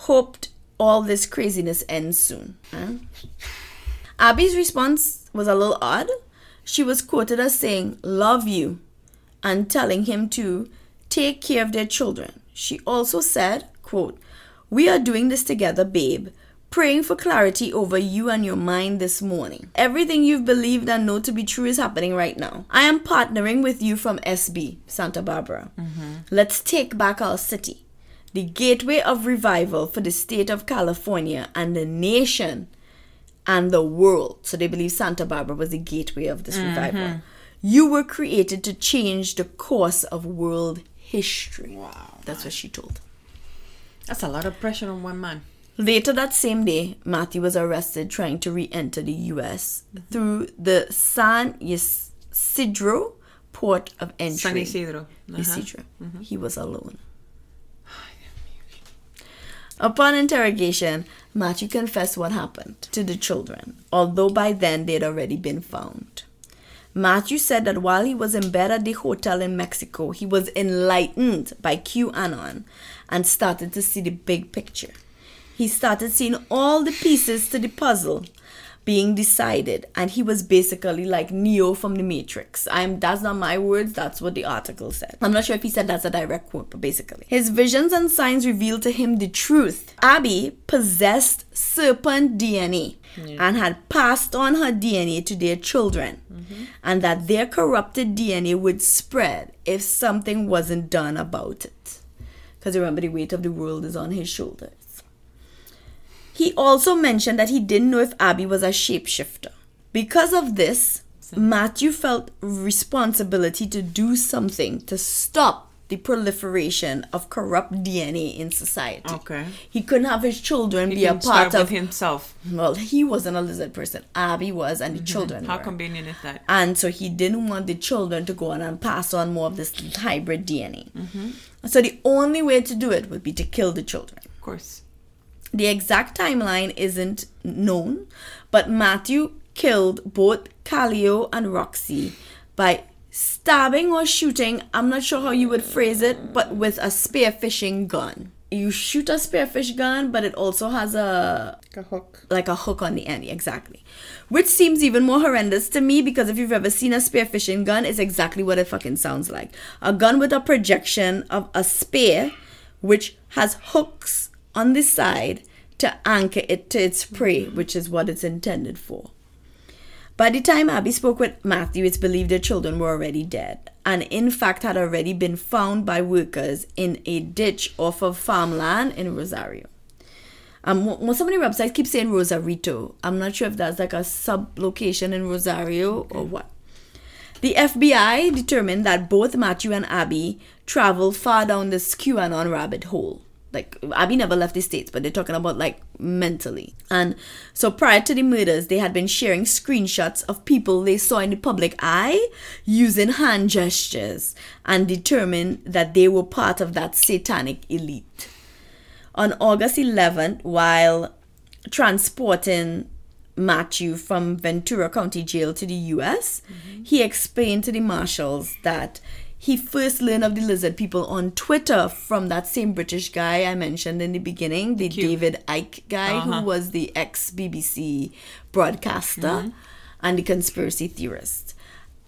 hoped all this craziness ends soon. Huh? Abby's response was a little odd. She was quoted as saying, Love you, and telling him to take care of their children. She also said, quote, We are doing this together, babe. Praying for clarity over you and your mind this morning. Everything you've believed and know to be true is happening right now. I am partnering with you from SB, Santa Barbara. Mm-hmm. Let's take back our city, the gateway of revival for the state of California and the nation and the world. So they believe Santa Barbara was the gateway of this revival. You were created to change the course of world history. Wow. That's what she told. That's a lot of pressure on one man. Later that same day, Matthew was arrested trying to re enter the US through the San Ysidro port of entry. San Isidro. Uh-huh. Isidro. He was alone. Upon interrogation, Matthew confessed what happened to the children, although by then they'd already been found. Matthew said that while he was in bed at the hotel in Mexico, he was enlightened by QAnon and started to see the big picture. He started seeing all the pieces to the puzzle being decided, and he was basically like Neo from the Matrix. I'm that's not my words, that's what the article said. I'm not sure if he said that's a direct quote, but basically. His visions and signs revealed to him the truth. Abby possessed serpent DNA and had passed on her DNA to their children, mm-hmm. and that their corrupted DNA would spread if something wasn't done about it. Because remember, the weight of the world is on his shoulders. He also mentioned that he didn't know if Abby was a shapeshifter. Because of this, Matthew felt responsibility to do something to stop the proliferation of corrupt DNA in society. Okay. He couldn't have his children He be a part of himself. Well, he wasn't a lizard person. Abby was, and the mm-hmm. children How were. convenient is that? And so he didn't want the children to go on and pass on more of this hybrid DNA. Mm-hmm. So the only way to do it would be to kill the children. Of course. The exact timeline isn't known, but Matthew killed both Kaleo and Roxy by stabbing or shooting, I'm not sure how you would phrase it, but with a spearfishing gun. You shoot a spearfish gun, but it also has a A hook. like a hook on the end, exactly. Which seems even more horrendous to me because if you've ever seen a spearfishing gun, it's exactly what it fucking sounds like. A gun with a projection of a spear, which has hooks on the side to anchor it to its prey, which is what it's intended for. By the time Abby spoke with Matthew, it's believed their children were already dead, and in fact had already been found by workers in a ditch off of farmland in Rosario. Um, mo- so many websites keep saying Rosarito. I'm not sure if that's like a sub location in Rosario or what. The FBI determined that both Matthew and Abby traveled far down this QAnon rabbit hole. Like Abby never left the states, but they're talking about like mentally. And so prior to the murders, they had been sharing screenshots of people they saw in the public eye using hand gestures and determined that they were part of that satanic elite. On August 11th, while transporting Matthew from Ventura County Jail to the US, he explained to the marshals that he first learned of the lizard people on Twitter from that same British guy I mentioned in the beginning, the David Icke guy Uh-huh. who was the ex BBC broadcaster and the conspiracy theorist.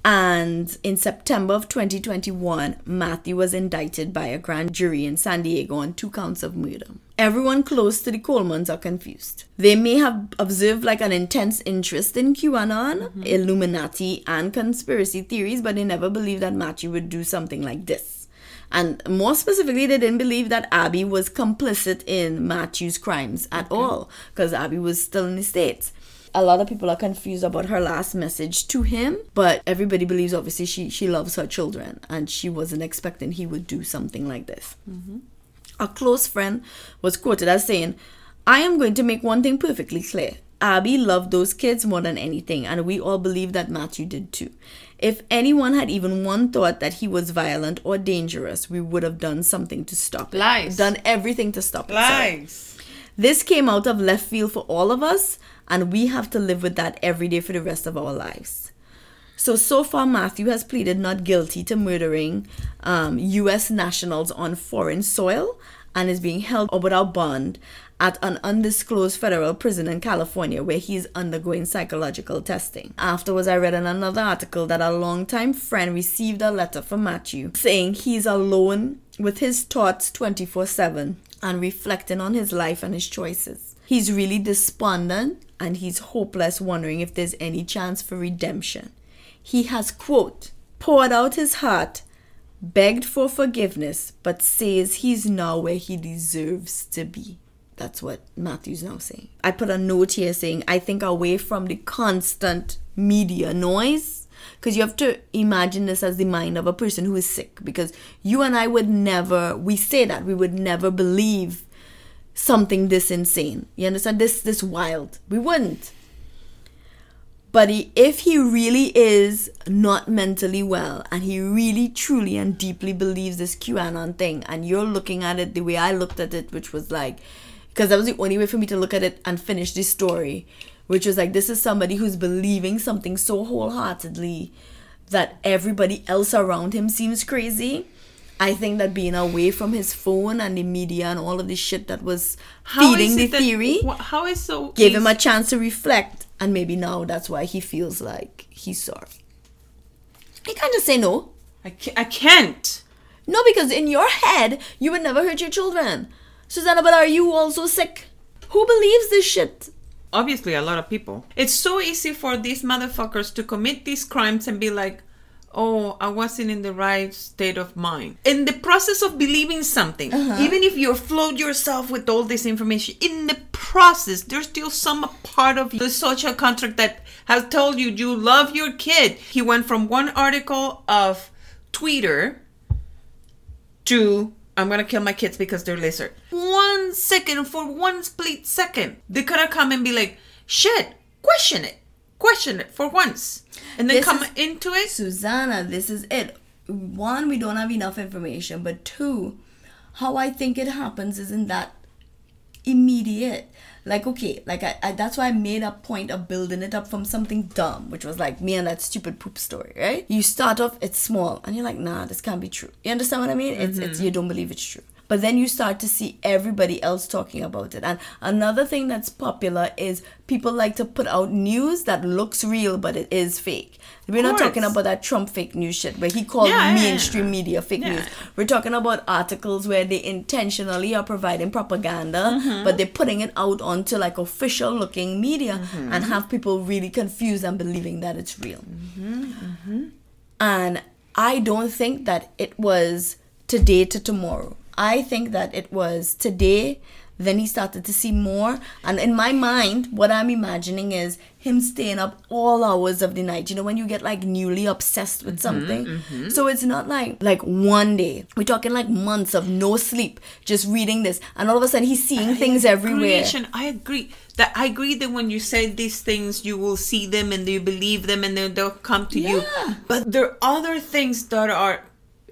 And in September of 2021, Matthew was indicted by a grand jury in San Diego on two counts of murder. Everyone close to the Colemans are confused. They may have observed like an intense interest in QAnon, mm-hmm. Illuminati, and conspiracy theories, but they never believed that Matthew would do something like this. And more specifically, they didn't believe that Abby was complicit in Matthew's crimes at all, because Abby was still in the States. A lot of people are confused about her last message to him, but everybody believes obviously she, she loves her children and she wasn't expecting he would do something like this. Mm-hmm. A close friend was quoted as saying, I am going to make one thing perfectly clear. Abby loved those kids more than anything, and we all believe that Matthew did too. If anyone had even one thought that he was violent or dangerous, we would have done something to stop it. Lies. Done everything to stop it. sorry. Lies. This came out of left field for all of us, and we have to live with that every day for the rest of our lives. So, so far, Matthew has pleaded not guilty to murdering um, U.S. nationals on foreign soil and is being held without bond at an undisclosed federal prison in California where he is undergoing psychological testing. Afterwards, I read in another article that a longtime friend received a letter from Matthew saying he's alone with his thoughts 24 7 and reflecting on his life and his choices. He's really despondent and he's hopeless, wondering if there's any chance for redemption. He has, quote, poured out his heart, begged for forgiveness, but says he's now where he deserves to be. That's what Matthew's now saying. I put a note here saying, I think away from the constant media noise, because you have to imagine this as the mind of a person who is sick. Because you and I would never, we say that, we would never believe something this insane. You understand? This this wild. We wouldn't. But he, if he really is not mentally well and he really truly and deeply believes this QAnon thing and you're looking at it the way I looked at it, which was like, because that was the only way for me to look at it and finish this story, which was like, this is somebody who's believing something so wholeheartedly that everybody else around him seems crazy. I think that being away from his phone and the media and all of the shit that was How feeding the that- theory wh- how is so gave him a chance to reflect. And maybe now that's why he feels like he's sorry. He can't just say no. I can't, I can't. no because in your head you would never hurt your children. Susanna but are you also sick? Who believes this shit? Obviously, a lot of people. It's so easy for these motherfuckers to commit these crimes and be like, oh, I wasn't in the right state of mind. In the process of believing something, uh-huh. even if you float yourself with all this information, in the process, there's still some part of the social contract that has told you you love your kid. He went from one article of Twitter to I'm gonna kill my kids because they're lizard. One second, for one split second, they could have come and be like, shit, question it. Question it for once. And then This come is- into it. susanna this is it. One we don't have enough information but two how i think it happens isn't that immediate. Like okay like I, I that's why i made a point of building it up from something dumb which was like me and that stupid poop story right? You start off it's small and you're like nah this can't be true. You understand what i mean? It's, it's mm-hmm. you don't believe it's true but then you start to see everybody else talking about it. And another thing that's popular is people like to put out news that looks real, but it is fake. We're not talking about that Trump fake news shit where he called Yeah, yeah, yeah. mainstream media fake Yeah. news. We're talking about articles where they intentionally are providing propaganda, Mm-hmm. but they're putting it out onto like official looking media Mm-hmm. and have people really confused and believing that it's real. Mm-hmm. And I don't think that it was today to tomorrow. I think that it was today. Then he started to see more. And in my mind, what I'm imagining is him staying up all hours of the night. You know, when you get like newly obsessed with mm-hmm, something. Mm-hmm. So it's not like like one day. We're talking like months of no sleep, just reading this. And all of a sudden he's seeing things everywhere. Creation, I agree. That I agree that when you say these things, you will see them and you believe them and then they'll come to you. But there are other things that are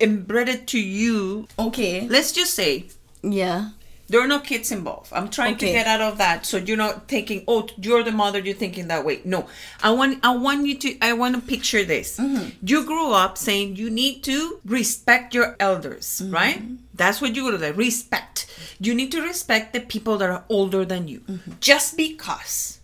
embedded to you. Okay. Let's just say Yeah. there are no kids involved. I'm trying to get out of that, so you're not thinking, "Oh, you're the mother." You're thinking that way. No, I want, I want you to, I want to picture this. Mm-hmm. You grew up saying you need to respect your elders, Mm-hmm. right? That's what you to the respect. You need to respect the people that are older than you, Mm-hmm. just because.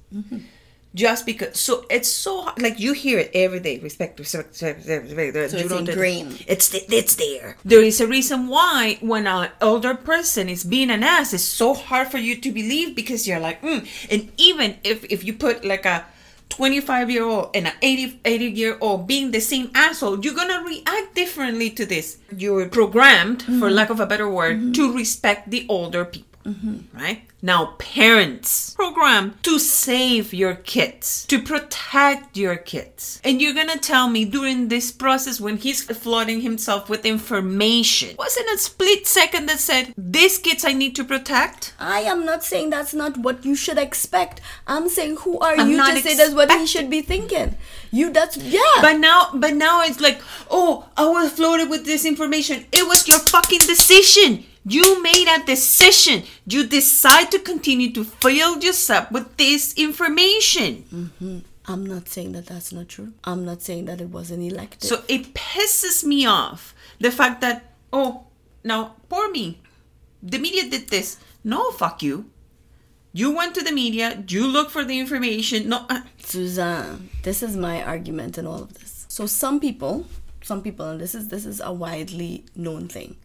Just because, so it's so hard- like you hear it every day. Respect, respect, respect. respect So you it's don't- ingrained. It's it's there. There is a reason why when an older person is being an ass, it's so hard for you to believe because you're like, mm. and even if if you put like a 25 year old and an 80, 80 year old being the same asshole, you're gonna react differently to this. You're programmed, for lack of a better word, to respect the older people. Mm-hmm. Right? Now, parents program to save your kids, to protect your kids. And you're gonna tell me during this process when he's flooding himself with information, wasn't a split second that said, These kids I need to protect? I am not saying that's not what you should expect. I'm saying who are I'm you to say that's what he should be thinking? You that's yeah. But now, but now it's like, oh, I was flooded with this information. It was your fucking decision. You made a decision. You decide to continue to fill yourself with this information. I'm not saying that that's not true. I'm not saying that it wasn't elected. So it pisses me off the fact that, oh, now, poor me. The media did this. No, fuck you. You went to the media, you look for the information. No, uh, Suzanne, this is my argument in all of this. So some people, some people, and this is this is a widely known thing,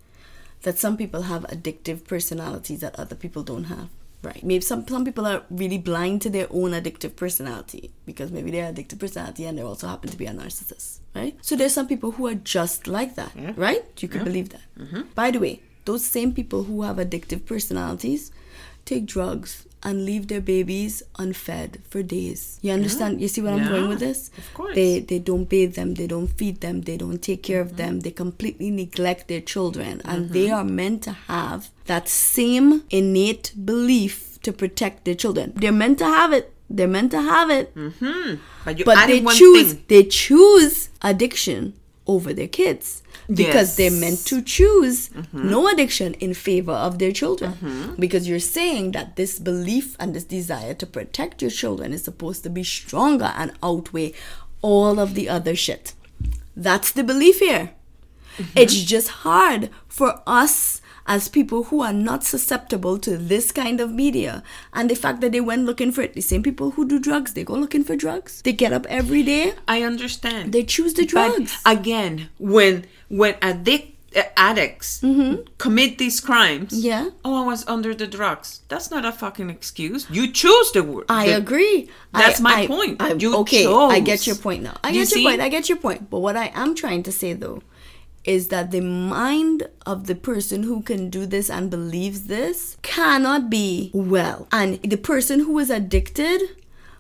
that some people have addictive personalities that other people don't have. Right. Maybe some some people are really blind to their own addictive personality because maybe they're addictive personality and they also happen to be a narcissist. Right. So there's some people who are just like that. Right. You could believe that. Mm-hmm. By the way, those same people who have addictive personalities take drugs and leave their babies unfed for days. You understand? You see what I'm going with this? of course. They they don't bathe them, they don't feed them, they don't take care of mm-hmm. them. They completely neglect their children and they mm-hmm. are meant to have that same innate belief to protect their children. They're meant to have it. They're meant to have it. Mm-hmm. but you But added they choose thing. they choose addiction over their kids because they're meant to choose mm-hmm. no addiction in favor of their children. Mm-hmm. Because you're saying that this belief and this desire to protect your children is supposed to be stronger and outweigh all of the other shit. That's the belief here. Mm-hmm. It's just hard for us as people who are not susceptible to this kind of media and the fact that they went looking for it the same people who do drugs they go looking for drugs they get up every day I understand. they choose the But drugs again, when when addict uh, addicts commit these crimes, Mm-hmm. Yeah. Oh, I was under the drugs. That's not a fucking excuse. You choose the word. I the- agree. That's I- my I- point. I- You okay, I get your point now. I You get your point. I get your point. But what I am trying to say though is that the mind of the person who can do this and believes this cannot be well. And the person who is addicted,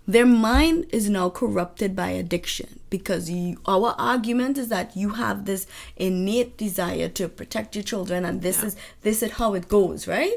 their mind is now corrupted by addiction because you, our argument is that you have this innate desire to protect your children and this is this is how it goes, right?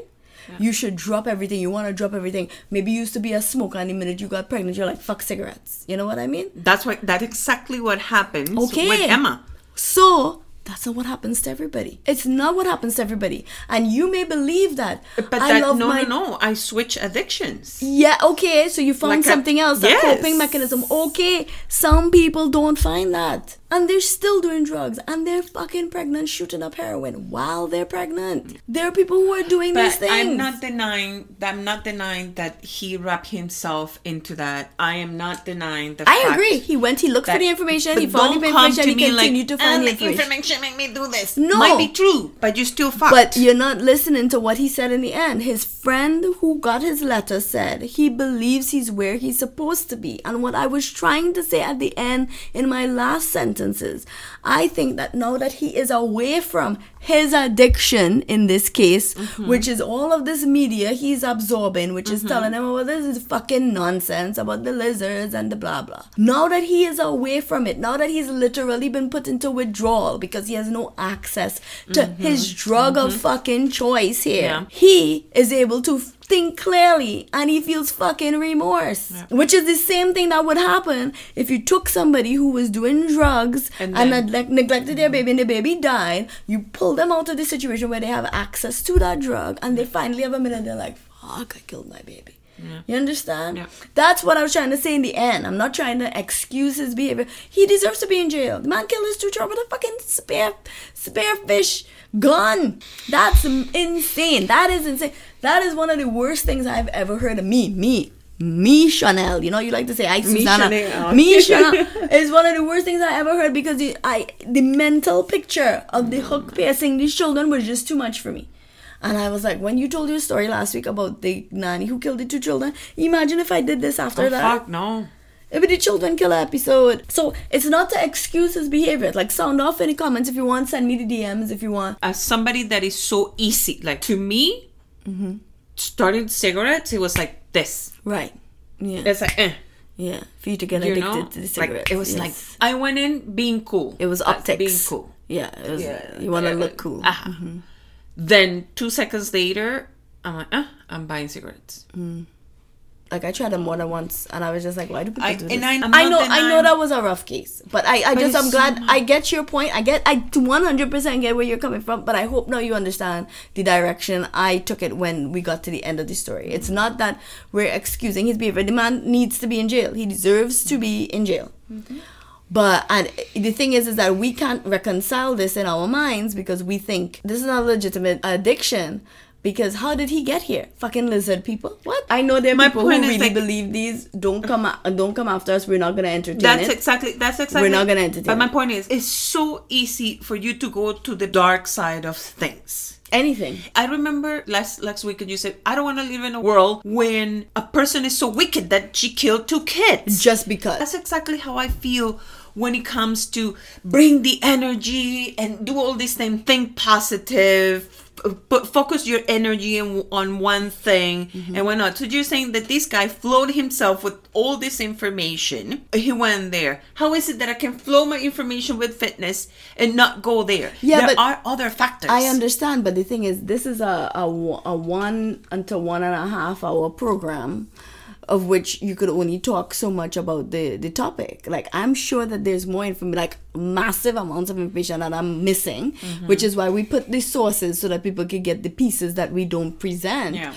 You should drop everything. You want to drop everything. Maybe you used to be a smoker, and the minute you got pregnant, you're like, fuck cigarettes. You know what I mean? That's what. That's exactly what happens Okay. with Emma. So that's not what happens to everybody. It's not what happens to everybody. And you may believe that. But I that love no, my no, no. I switch addictions. Yeah, okay. So you found Like a- something else, a coping mechanism. Okay. Some people don't find that. And they're still doing drugs and they're fucking pregnant shooting up heroin while they're pregnant there are people who are doing these But things I'm not denying. I'm not denying that he wrapped himself into that. I am not denying the. I agree. He went, he looked for the information, he found the information, he me like, continued to find "Ah, the information. information make me do this. No. might be true, but you're still fucked. But you're not listening to what he said in the end. His friend who got his letter said he believes he's where he's supposed to be. And what I was trying to say at the end in my last sentences, I think that now that he is away from his addiction in this case, mm-hmm. which is all of this media he's absorbing, which is mm-hmm. telling him, oh, well, this is fucking nonsense about the lizards and the blah blah. Now that he is away from it, now that he's literally been put into withdrawal because he has no access to mm-hmm. his drug of fucking choice here, Yeah. he is able to think clearly and he feels fucking remorse. Which is the same thing that would happen if you took somebody who was doing drugs and, And then- neglect- neglected their baby and the baby died, you pull them out of the situation where they have access to that drug and they finally have a minute they're like, fuck, I killed my baby. You understand? Yeah. That's what I was trying to say in the end. I'm not trying to excuse his behavior. He deserves to be in jail. The man killed his two children with a fucking spare, spare fish gun. That's insane. That is insane. That is one of the worst things I've ever heard of me. Me. Me Chanel, you know, you like to say I Me Susanna. Chanel. Me Chanel is one of the worst things I ever heard because the, I the mental picture of the hook piercing these children was just too much for me. And I was like, when you told your story last week about the nanny who killed the two children, imagine if I did this after oh, that. fuck no. It would be the children killer episode. So it's not to excuse his behavior. Like sound off in the comments if you want. Send me the DMs if you want. As somebody that is so easy, like to me, Mm-hmm. Starting cigarettes, it was like this. Right. Yeah. It's like, eh, yeah. For you to get you addicted know, to the like cigarettes. it was yes. like I went in being cool. it was optics. being cool. Yeah. It was, Yeah, you want to uh, look cool. uh-huh. Then two seconds later, I'm like, ah, I'm buying cigarettes. Like I tried them more than once, and I was just like, "Why do people I- do this?" I- I know, I know that was a rough case, but I, I But just, I'm glad so I get your point. I get, I 100 percent get where you're coming from, but I hope now you understand the direction I took it when we got to the end of the story. It's not that we're excusing his behavior. The man needs to be in jail. He deserves to be in jail. But and the thing is, is that we can't reconcile this in our minds because we think this is not a legitimate addiction. Because how did he get here? Fucking lizard people. What? I know there are My people who really like- believe these. Don't come, a- don't come after us. We're not gonna entertain That's it. exactly. That's exactly. We're not gonna entertain But my it. point is, it's so easy for you to go to the dark side of things. Anything. I remember last last week you said, I don't want to live in a world when a person is so wicked that she killed two kids. Just because. That's exactly how I feel when it comes to bring the energy and do all these things. Think positive. But focus your energy on one thing Mm-hmm. and why not? So you're saying that this guy flowed himself with all this information. He went there. How is it that I can flow my information with fitness and not go there? Yeah, there but are other factors. I understand, but the thing is, this is a, a, a one until one and a half hour program of which you could only talk so much about the, the topic. Like, I'm sure that there's more information, like massive amounts of information that I'm missing, Mm-hmm. which is why we put the sources so that people can get the pieces that we don't present. Yeah.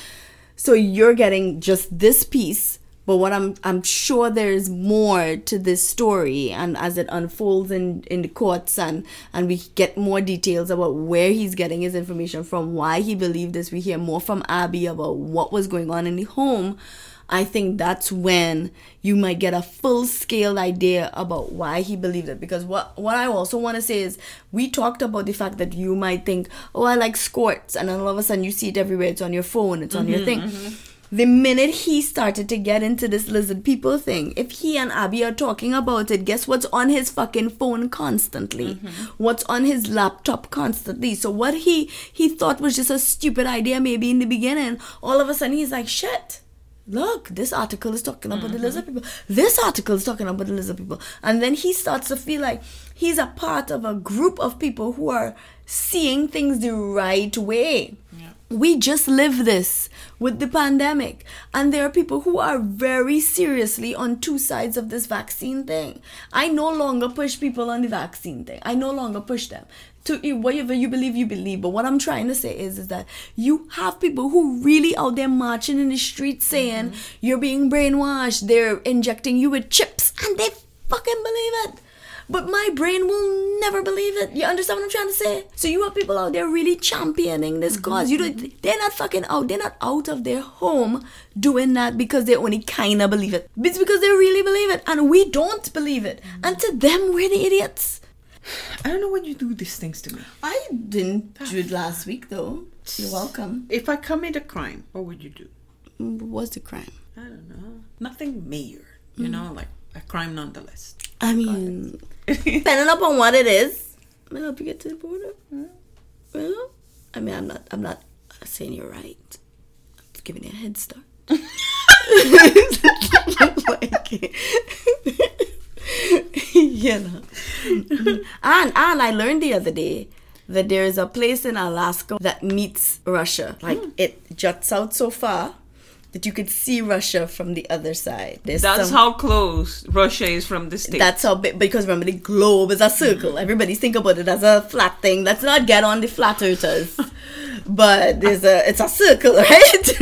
So you're getting just this piece, but what I'm I'm sure there's more to this story and as it unfolds in in the courts and and we get more details about where he's getting his information from, why he believed this, we hear more from Abby about what was going on in the home. I think that's when you might get a full scale idea about why he believed it. Because what what I also want to say is we talked about the fact that you might think, oh, I like squirts, and then all of a sudden you see it everywhere. It's on your phone. It's on your mm-hmm, thing. Mm-hmm. The minute he started to get into this lizard people thing, if he and Abby are talking about it, guess what's on his fucking phone constantly? Mm-hmm. What's on his laptop constantly? So what he he thought was just a stupid idea maybe in the beginning, all of a sudden he's like, shit. Look, this article is talking about the lizard mm-hmm. people. This article is talking about the lizard people. And then he starts to feel like he's a part of a group of people who are seeing things the right way. We just live this with the pandemic. And there are people who are very seriously on two sides of this vaccine thing. I no longer push people on the vaccine thing. I no longer push them. To eat whatever you believe, you believe. But what I'm trying to say is, is that you have people who really out there marching in the streets saying mm-hmm. you're being brainwashed. They're injecting you with chips, and they fucking believe it but my brain will never believe it. You understand what I'm trying to say? So you have people out there really championing this mm-hmm. cause. You don't, they're not fucking out. They're not out of their home doing that because they only kind of believe it. It's because they really believe it, and we don't believe it. Mm-hmm. And to them, we're the idiots. I don't know when you do these things to me. I didn't ah. do it last week though. You're welcome. If I commit a crime, what would you do? Mm, what's the crime? I don't know. Nothing major. You mm. know, like a crime nonetheless. I mean, depending upon what it is, I'll help you get to the border. Hmm? Well, I mean, I'm not, I'm not saying you're right. I'm just giving you a head start. like, you know. And and I learned the other day that there is a place in Alaska that meets Russia. Like hmm. it juts out so far that you could see Russia from the other side. There's That's some- how close Russia is from the States. that's how big because remember the globe is a circle. Hmm. Everybody's think about it as a flat thing. Let's not get on the flat earthers. But there's a it's a circle, right?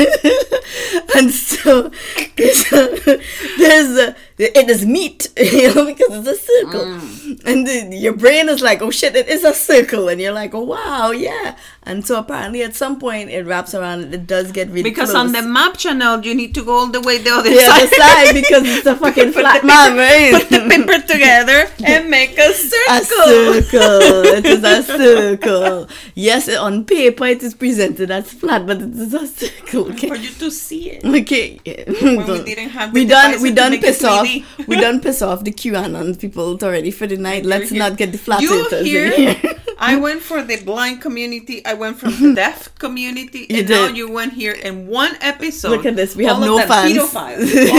and so there's a, there's a, it is meat, you know, because it's a circle. Mm. And then your brain is like, oh shit, it is a circle, and you're like, oh wow, yeah. And so apparently at some point it wraps around. It does get really because close. on the map channel, you need to go all the way the other the side. other side because it's a fucking flat the map, right? Put the paper together and make a circle. a circle. it is a circle. Yes, on paper it is presented as flat, but it is a circle. Okay? For you to see it. Okay. yeah. we didn't have the we done we done make it off 3D. we done piss off the QAnon people already for the night. Let's not get the flat You here? I went for the blind community. I went from the deaf community, You and now did. you went here in one episode. Look at this, we have all no fans. pedophiles.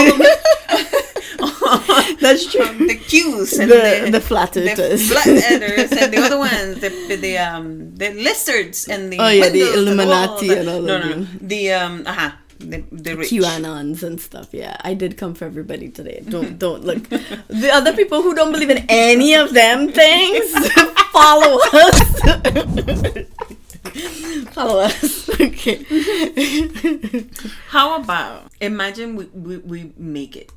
All of them- That's true. From the Qs and The- the, the flat earthers. the flat earthers, and the other ones, the the um the lizards and the Oh, yeah, the windows and Illuminati the- and all no, of no, them. no, the um uh the the rich. QAnons and stuff. Yeah, I did come for everybody today. Don't don't look. The other people who don't believe in any of them things follow us. follow us. Okay. How about imagine we, we, we make it.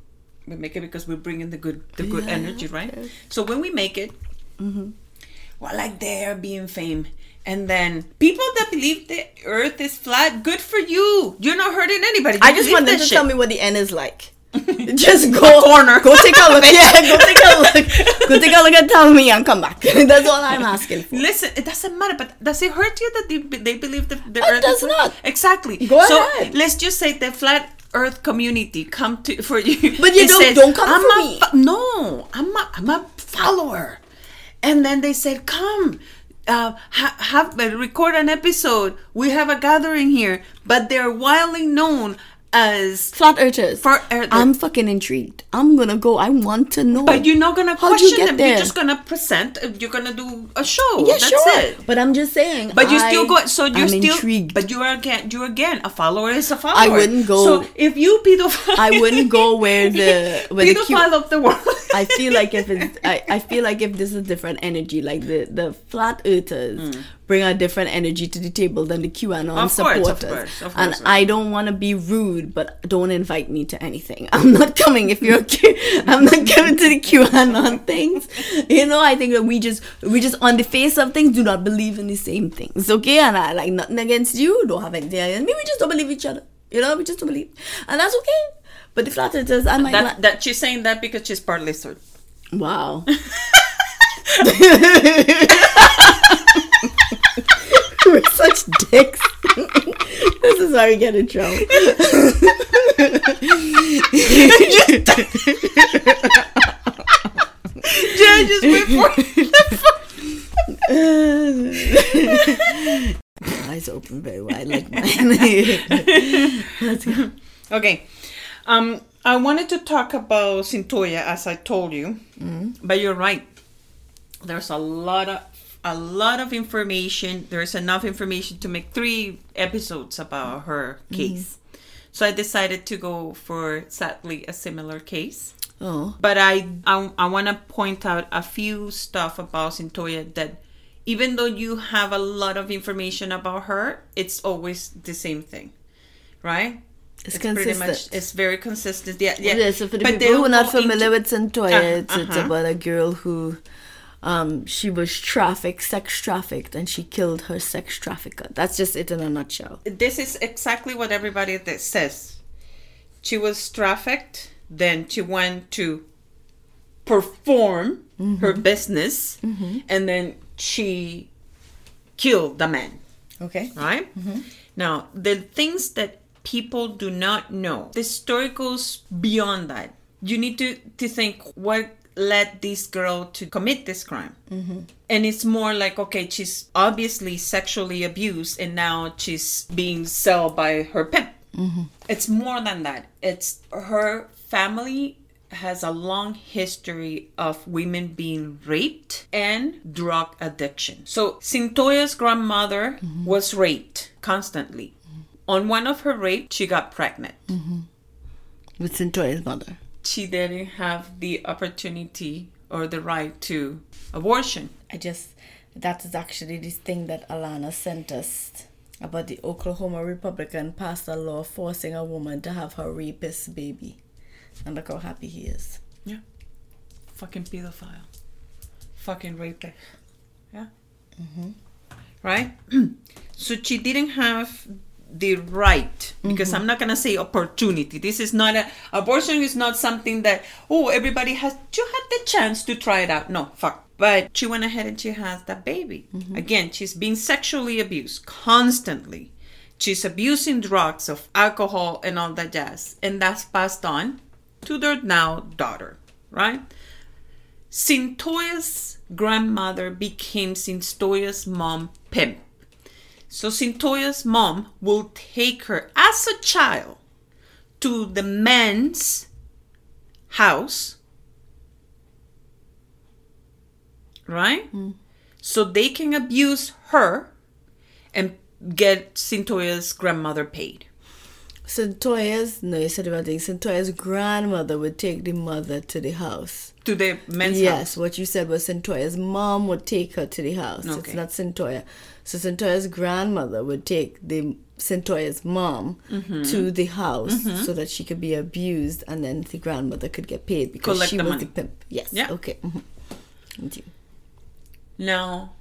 We make it because we're bringing the good the good Yeah, energy, right? So when we make it, mm-hmm. we're like there being fame. And then people that believe the earth is flat, good for you. You're not hurting anybody. I just want them to shit. tell me what the end is like. Just go corner. Go take a look. Yeah, go take a look. Go take a look and tell me and come back. That's all I'm asking for. Listen, it doesn't matter, but does it hurt you that they, they believe the, the It earth does is not. Exactly. Go so ahead. let's just say the flat earth community come to for you. But you don't- don't come I'm for a me." fo- no, I'm a, I'm a follower. And then they said, come. Uh, ha- have uh, record an episode. We have a gathering here, but they're widely known as Flat earthers. For I'm fucking intrigued. I'm gonna go. I want to know. But you're not gonna How'd question get them. there? You're just gonna present. uh, You're gonna do a show. yeah, That's sure. it. But I'm just saying. But you still go. So you am still. intrigued. But you are again. You again. A follower is a follower. I wouldn't go- So if you pedophile, I wouldn't go where the where the of the world. I feel like if it's I, I feel like if this is different energy, like the the flat earthers bring a different energy to the table than the QAnon. Of course, of supporters. course, of and course. I don't want to be rude, but don't invite me to anything. I'm not coming if you're. Q- I'm not coming to the QAnon things. You know, I think that we just we just on the face of things do not believe in the same things. Okay, and I like nothing against you. Don't have anything against me. We just don't believe each other. You know, we just don't believe, and that's okay. But the flat earthers, I might. that, not- that she's saying that because she's part lizard. Wow. We're such dicks. this is how we get in trouble. Yeah, just wait Eyes open very wide like mine. Let's go. Okay. Um, I wanted to talk about Cyntoia as I told you, but you're right. There's a lot of a lot of information. There's enough information to make three episodes about her case. So I decided to go for sadly a similar case. Oh. But I I, I want to point out a few stuff about Cyntoia that even though you have a lot of information about her, it's always the same thing, right? It's, pretty consistent. much it's very consistent. Yeah, yeah. Yeah, so for the But people who are not familiar into- with Cyntoia, Uh, it's, it's uh-huh. about a girl who um, she was trafficked, sex trafficked, and she killed her sex trafficker. That's just it in a nutshell. this is exactly what everybody that says. She was trafficked, then she went to perform mm-hmm. her business, mm-hmm. and then she killed the man. Okay. Right? Mm-hmm. Now, the things that people do not know, the story goes beyond that. You need to, to think what led this girl to commit this crime. Mm-hmm. And it's more like, okay, she's obviously sexually abused and now she's being sold by her pimp. Mm-hmm. It's more than that. It's her family has a long history of women being raped and drug addiction. So Cyntoia's grandmother mm-hmm. was raped constantly. On one of her rapes, she got pregnant. With Cyntoia's mother. She didn't have the opportunity or the right to abortion. I just that is actually this thing that Alana sent us about the Oklahoma Republican passed a law forcing a woman to have her rapist baby. And look how happy he is. Yeah. Fucking pedophile. Fucking rapist. Yeah. Mm-hmm. Right? so she didn't have the right because mm-hmm. I'm not gonna say opportunity. This is not a abortion is not something that oh everybody has you had the chance to try it out. No, fuck. But she went ahead and she has that baby. Mm-hmm. Again, she's being sexually abused constantly. She's abusing drugs of alcohol and all that jazz. And that's passed on to their now daughter, right? Cyntoia's grandmother became Cyntoia's mom pimp. So Cyntoia's mom will take her as a child to the man's house, right? Mm. So they can abuse her and get Cyntoia's grandmother paid. Cyntoia's no, you said about thing. Cyntoia's grandmother would take the mother to the house. To the men's yes, house. Yes, what you said was Cyntoia's mom would take her to the house. It's not Cyntoia. So Cyntoia's grandmother would take the Cyntoia's mom Mm-hmm. to the house so that she could be abused, and then the grandmother could get paid because Collect she the was money. the pimp. Yes. Yeah. Okay. mhm. You. Now,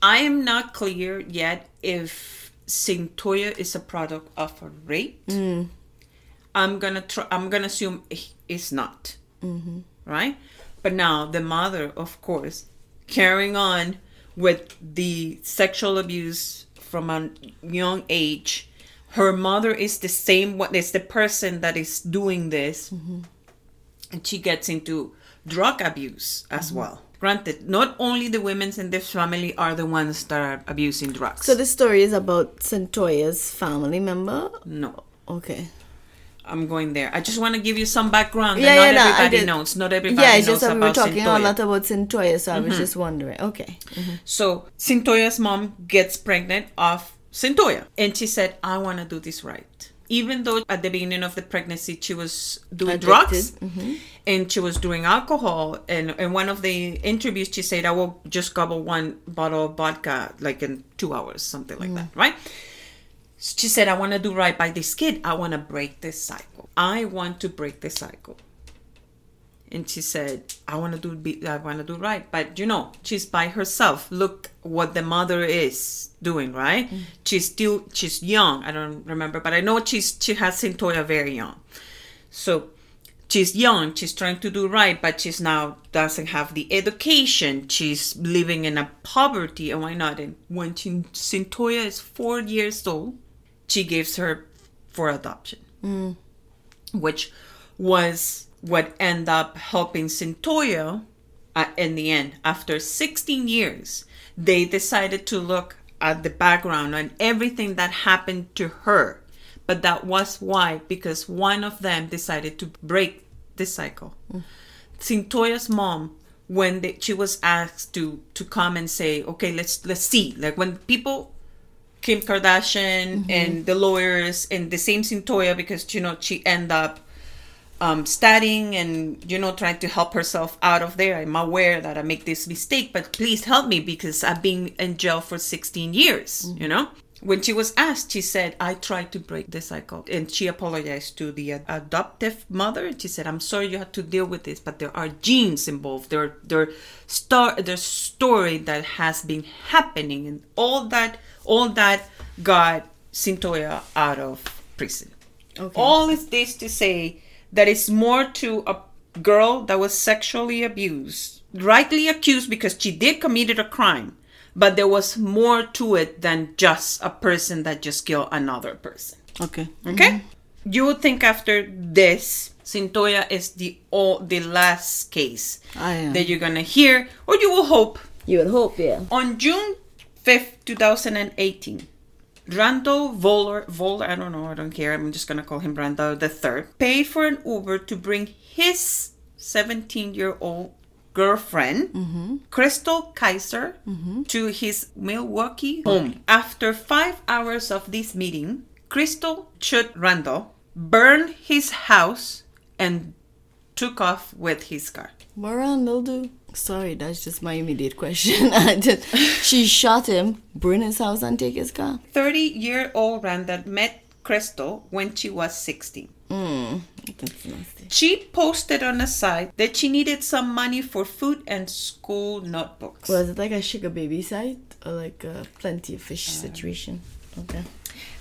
I am not clear yet if Cyntoia is a product of a rape. I'm gonna try. I'm gonna assume it's not. Right, but now the mother, of course, carrying on with the sexual abuse from a young age. Her mother is the same. What is the person that is doing this? Mm-hmm. and she gets into drug abuse as mm-hmm. well. Granted, not only the women in this family are the ones that are abusing drugs. So the story is about Cyntoia's family member. no, Okay. I'm going there. I just want to give you some background Yeah, that yeah, not no, everybody knows. Not everybody yeah, it's knows just that we were about talking a Cyntoia. lot about Cyntoia, so I Mm-hmm. was just wondering. Okay. Mm-hmm. So Cyntoia's mom gets pregnant of Cyntoia, and she said, "I want to do this right." Even though at the beginning of the pregnancy she was doing drugs Addicted. and she was doing alcohol, and in one of the interviews she said, "I will just gobble one bottle of vodka like in two hours, something like mm-hmm. that." Right? She said, "I want to do right by this kid. I want to break this cycle. I want to break this cycle." and she said i want to do be, i want to do right. But you know she's by herself. Look what the mother is doing right? Mm. She's still she's young. I don't remember but i know she's she has Cyntoia very young. So she's young. She's trying to do right but she's now doesn't have the education. She's living in a poverty and why not? And when she, is four years old she gives her for adoption which was what ended up helping Cyntoia uh, in the end. After 16 years, they decided to look at the background and everything that happened to her. But that was why, because one of them decided to break the cycle. Cyntoia's mom, when they, she was asked to to come and say, "Okay, let's let's see," like when people Kim Kardashian and the lawyers and the same Cyntoia because you know she end up um, studying and you know trying to help herself out of there. I'm aware that I make this mistake, but please help me because I've been in jail for 16 years. You know, When she was asked, she said, I tried to break the cycle. And she apologized to the ad- adoptive mother. And she said, I'm sorry you had to deal with this, but there are genes involved. There, there, star, there's story that has been happening. And all that, all that got Cyntoia out of prison. Okay. All is this to say that it's more to a girl that was sexually abused, rightly accused because she did committed a crime, but there was more to it than just a person that just killed another person. Okay. Okay? Mm-hmm. You would think after this, Cyntoia is the all the last case that you're gonna hear, or you will hope. You would hope, yeah. On June 5th, 2018, Randall Voller, Voller, I don't know, I don't care, I'm just gonna call him Randall the third, paid for an Uber to bring his 17 year old girlfriend, Crystal Kizer, to his Milwaukee home. After five hours of this meeting, Crystal shot Randall, burned his house, and took off with his car. Randall do? Sorry, that's just my immediate question. I just, she shot him, burn his house, and take his car. 30 year old Randall met Crystal when she was 16. Mm. She posted on the site that she needed some money for food and school notebooks. Was it like a sugar baby site or like a plenty of fish situation? Okay.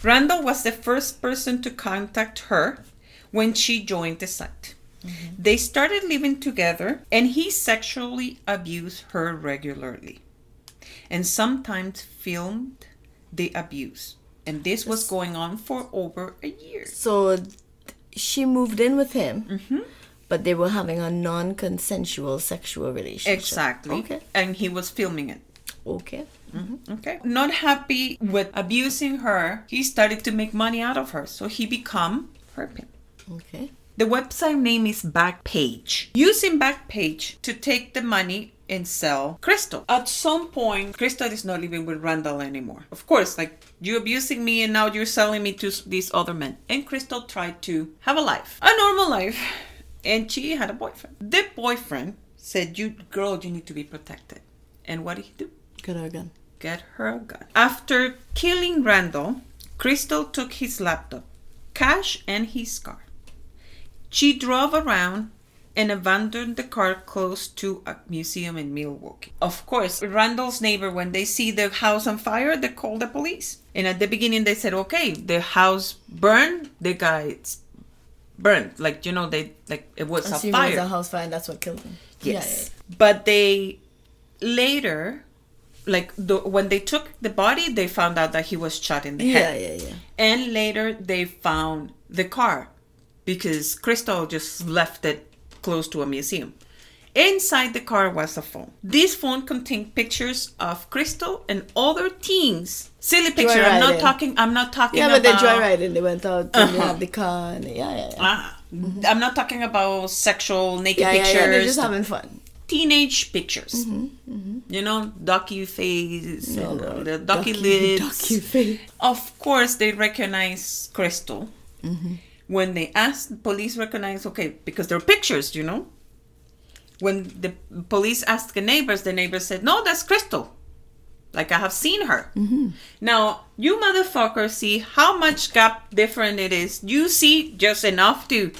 Randall was the first person to contact her when she joined the site. Mm-hmm. They started living together and he sexually abused her regularly and sometimes filmed the abuse. And this was going on for over a year. So she moved in with him, mm-hmm. but they were having a non consensual sexual relationship. Exactly. Okay. And he was filming it. Okay. Mm-hmm. Okay. Not happy with abusing her, he started to make money out of her. So he become her pimp. Okay. The website name is Backpage. Using Backpage to take the money and sell Crystal. At some point, Crystal is not living with Randall anymore. Of course, like you abusing me and now you're selling me to these other men. And Crystal tried to have a life, a normal life, and she had a boyfriend. The boyfriend said, "You girl, you need to be protected." And what did he do? Get her a gun. get her a gun. After killing Randall, Crystal took his laptop, cash, and his car. She drove around and abandoned the car close to a museum in Milwaukee. Of course, Randall's neighbor, when they see the house on fire, they call the police. And at the beginning, they said, "Okay, the house burned. The guy's burned. Like you know, they like it was a fire." it was a house fire, and that's what killed him. Yes. But they later, like the, when they took the body, they found out that he was shot in the Yeah, head. Yeah, yeah, yeah. And later they found the car because Crystal just left it close to a museum. Inside the car was a phone. This phone contained pictures of Crystal and other teens. Silly picture. I'm not talking. I'm not talking about Yeah, but they about. joyriding. They went out and they Uh-huh. had the car. And yeah, yeah, yeah. Ah, I'm not talking about sexual naked yeah, yeah, pictures. yeah. They're just having fun. teenage pictures. You know, ducky face, and, uh, the ducky, Ducky- lips. ducky face. Of course, they recognize Crystal. Mm-hmm. When they ask, police recognize, okay, because there are pictures, you know. When the police asked the neighbors, the neighbors said, no, that's Crystal. Like I have seen her. Mm-hmm. Now, you motherfuckers see how much gap different it is. You see just enough to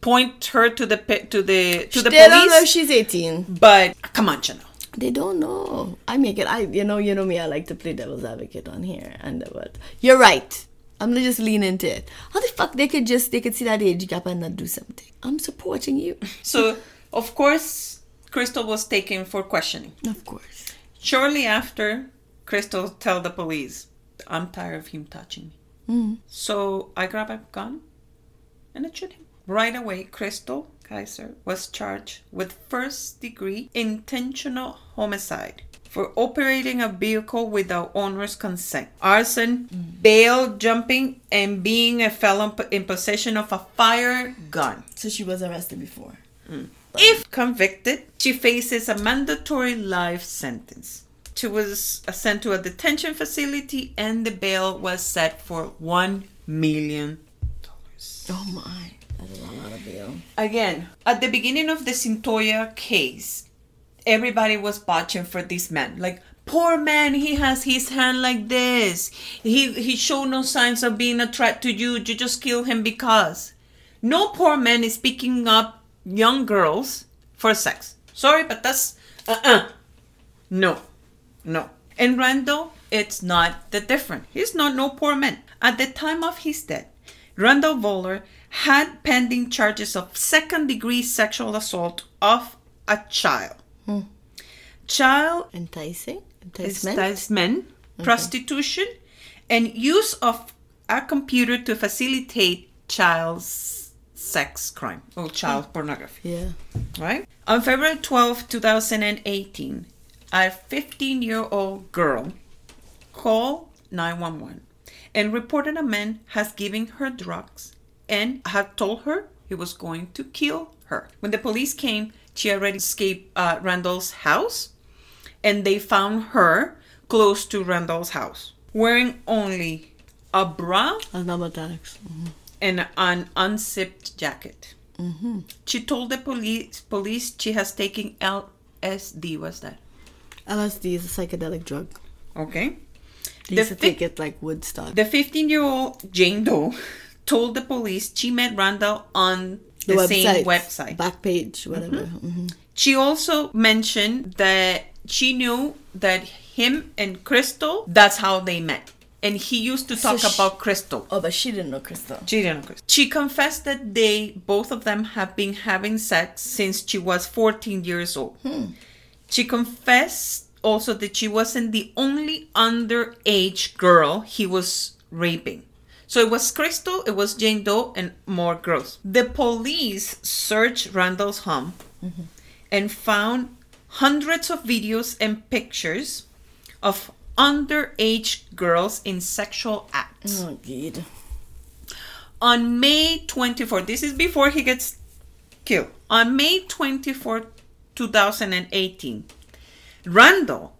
point her to the to the to the they don't know she's 18. But come on, Chanel. They don't know. I make it. I you know you know me. I like to play devil's advocate on here. And what? You're right. I'm gonna just lean into it. How the fuck they could just they could see that age gap and not do something? I'm supporting you. So, of course, Crystal was taken for questioning. Of course. Shortly after, Crystal tell the police, "I'm tired of him touching me." Mm. So I grab a gun and I shoot him. Right away, Crystal Kizer was charged with first degree intentional homicide for operating a vehicle without owner's consent, arson, bail jumping, and being a felon in possession of a fire gun. So she was arrested before. Mm. If convicted, she faces a mandatory life sentence. She was sent to a detention facility and the bail was set for $1 million. Oh my, that is a lot of bail. Again, at the beginning of the Cyntoia case, everybody was watching for this man. Like, Poor man, he has his hand like this. He he showed no signs of being a threat to you. You just kill him because. No poor man is picking up young girls for sex. Sorry, but that's uh uh No, no. And Randall, it's not the different. He's not no poor man. At the time of his death, Randall Voller had pending charges of second degree sexual assault of a child. Hmm. Child Enticing? Enticement? enticement, prostitution, and use of a computer to facilitate child's sex crime or child hmm. pornography. Yeah. Right? On February 12, 2018, a 15 year old girl called 911 and reported a man has given her drugs and had told her he was going to kill her. When the police came, she already escaped uh, Randall's house and they found her close to Randall's house, wearing only a bra Animatronics. and an unzipped jacket. Mm-hmm. She told the police police she has taken LSD. What's that? LSD is a psychedelic drug. Okay. They The used to fi- take it like Woodstock. The 15 year old Jane Doe told the police she met Randall on the, same website. Back page, whatever. Mhm. She also mentioned that she knew that him and Crystal, that's how they met. And he used to So talk she- about Crystal. Oh, but she didn't know Crystal. She didn't know Crystal. She confessed that they, both of them, have been having sex since she was 14 years old. She confessed also that she wasn't the only underage girl he was raping. So it was Crystal, it was Jane Doe, and more girls. The police searched Randall's home and found hundreds of videos and pictures of underage girls in sexual acts. Oh, God. On May 24, this is before he gets killed. On May 24, 2018, Randall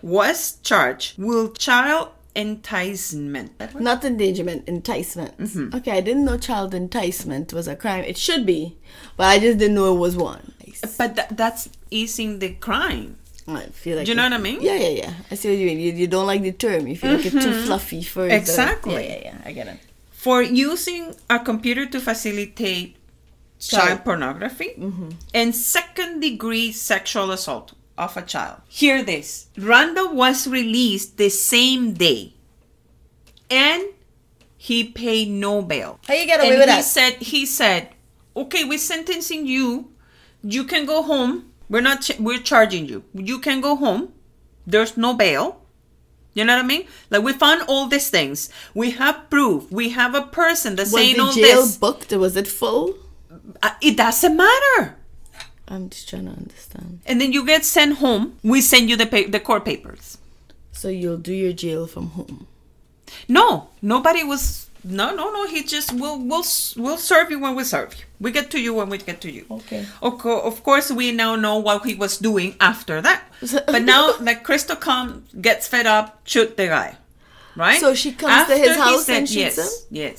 was charged with child enticement. Not endangerment, enticement. Mm-hmm. Okay, I didn't know child enticement was a crime. It should be, but I just didn't know it was one. But tha- that's easing the crime. I feel like Do you know it- what I mean? Yeah, yeah, yeah. I see what you mean. You, you don't like the term. You feel like it's too fluffy for the- Exactly. Yeah, yeah, yeah. I get it. For using a computer to facilitate child Child. pornography and second degree sexual assault of a child. Hear this. Randall was released the same day and he paid no bail. How you get away and with he that? said he said okay we're sentencing you. You can go home. We're not ch- we're charging you. You can go home. There's no bail. You know what i mean? Like we found all these things. We have proof. We have a person that's Was saying the all jail this. booked? Was it full? Uh, it doesn't matter I'm just trying to understand. and then you get sent home we send you the pa- the court papers So you'll do your jail from home. no nobody was no no no he just will will will serve you when we serve you we get to you when we get to you Okay. Of, co- of course, we now know what he was doing after that. but now, like Crystal come, gets fed up, shoot the guy, right? So she comes to his house dead- and shoots yes, him? Yes.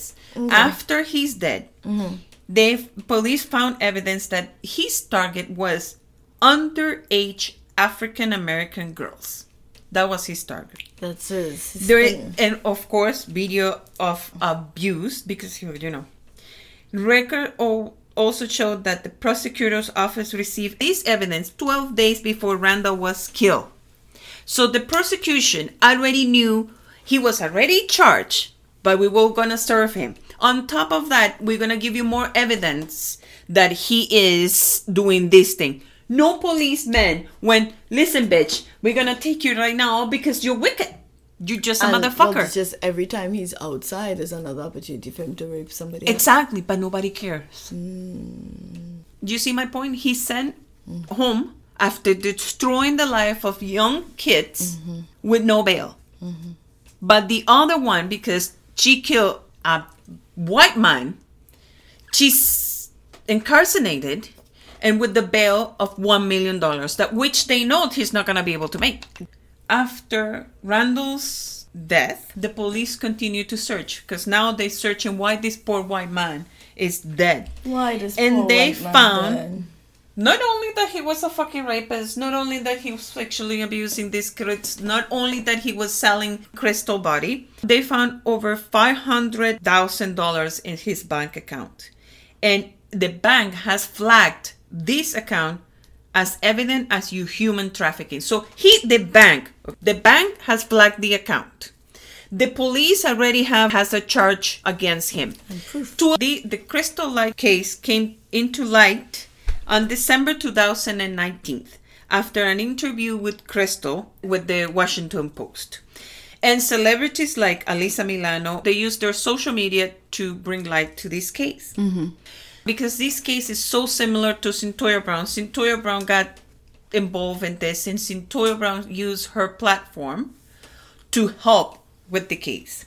After he's dead, mm-hmm. They police found evidence that his target was underage African American girls. That was his target. That's his. his There thing. and of course video of abuse because you you know record also showed that the prosecutor's office received this evidence 12 days before Randall was killed. So the prosecution already knew he was already charged, but we were gonna serve him. On top of that, we're gonna give you more evidence that he is doing this thing. No policeman went, listen, bitch, we're gonna take you right now because you're wicked. You're just a And, well, motherfucker. it's just every time he's outside there's another opportunity for him to rape somebody. else. Exactly, but nobody cares. Hmm. Do you see my point? He sent home after destroying the life of young kids Mm-hmm. with no bail. But the other one, because she killed a white man, she's incarcerated and with the bail of one million dollars, that which they know he's not gonna be able to make. After Randall's death, the police continue to search because now they're searching why this poor white man is dead. Why this And poor they white man found- dead? Not only that he was a fucking rapist, not only that he was sexually abusing these kids, not only that he was selling crystal body, they found over $500,000 in his bank account. And the bank has flagged this account as evident as you human trafficking. So he, the bank, the bank has flagged the account. The police already have has a charge against him. To the the Crystal Light case came into light on December 2019 after an interview with Crystal with the Washington Post. And celebrities like Alyssa Milano, they use their social media to bring light to this case. Mm-hmm. Because this case is so similar to Cyntoia Brown. Cyntoia Brown got involved in this, and Cyntoia Brown used her platform to help with the case.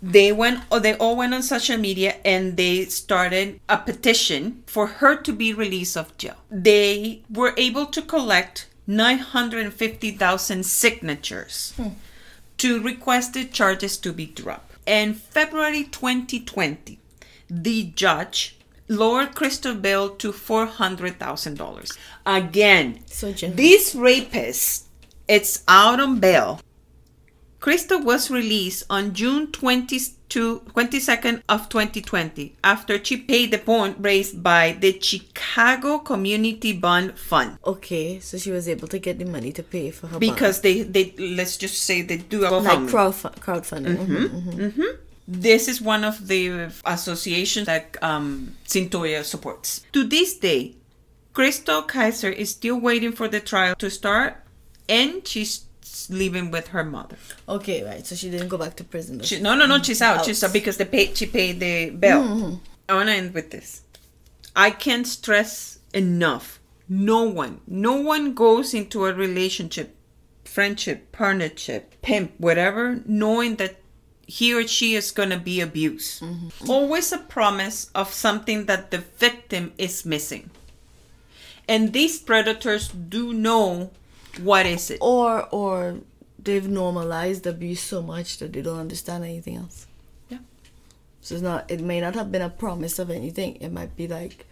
They went, or they all went on social media and they started a petition for her to be released of jail. They were able to collect 950,000 signatures hmm. to request the charges to be dropped. In February 2020, the judge lowered Crystal to $400,000. Again, So generous. this rapist, it's out on bail. Crystal was released on June 22, 22nd of 2020 after she paid the bond raised by the Chicago Community Bond Fund Okay, so she was able to get the money to pay for her because they, they let's just say they do a bond. like GoFundMe. crowdf- crowdfunding. Mhm. This is one of the associations that um, Cyntoia supports. To this day, Crystal Kizer is still waiting for the trial to start, and she's living with her mother. Okay, right. So she didn't go back to prison. She, no, no, no, mm-hmm. she's out. Out. She's out because they paid. She paid the bill. Mm-hmm. I want to end with this. I can't stress enough. No one, no one goes into a relationship, friendship, partnership, pimp, whatever, knowing that he or she is going to be abused. Mm-hmm. Always a promise of something that the victim is missing. And these predators do know what is it. or or they've normalized abuse so much that they don't understand anything else. Yeah. So it's not. It may not have been a promise of anything. It might be like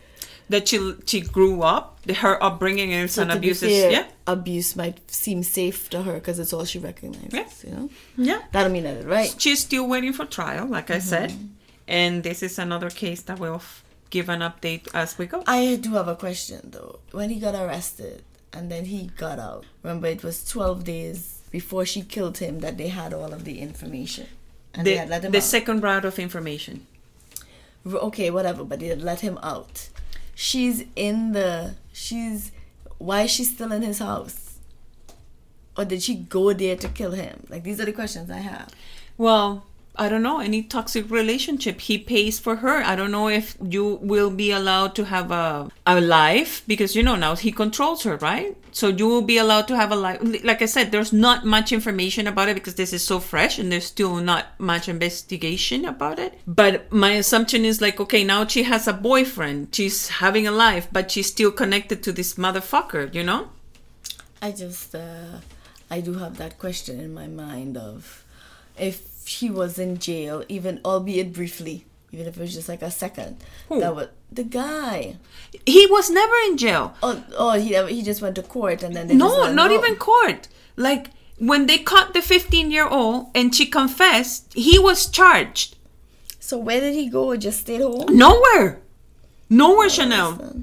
That she she grew up, her upbringing is so an abuse. Yeah, abuse might seem safe to her because it's all she recognizes. Yeah. You know, yeah. that don't mean that right. She's still waiting for trial, like I said, Mm-hmm. and this is another case that we'll f- give an update as we go. I do have a question though. When he got arrested and then he got out, remember it was 12 days before she killed him that they had all of the information. And they the had let him the out. second round of information. Okay, whatever, but they had let him out. She's in the. She's. Why is she still in his house? Or did she go there to kill him? Like, these are the questions I have. Well, I don't know any toxic relationship. He pays for her. I don't know if you will be allowed to have a a life because you know now he controls her, right? So you will be allowed to have a life. Like I said, there's not much information about it because this is so fresh and there's still not much investigation about it. But my assumption is like, okay, now she has a boyfriend. She's having a life, but she's still connected to this motherfucker, you know? I just. uh I do have that question in my mind of if he was in jail, even albeit briefly, even if it was just like a second. Who? That was the guy. He was never in jail. Oh, oh, he he just went to court and then they No, not go. even court. Like when they caught the 15 year old and she confessed, he was charged. So where did he go? Just stayed home. Nowhere. Nowhere, Chanel.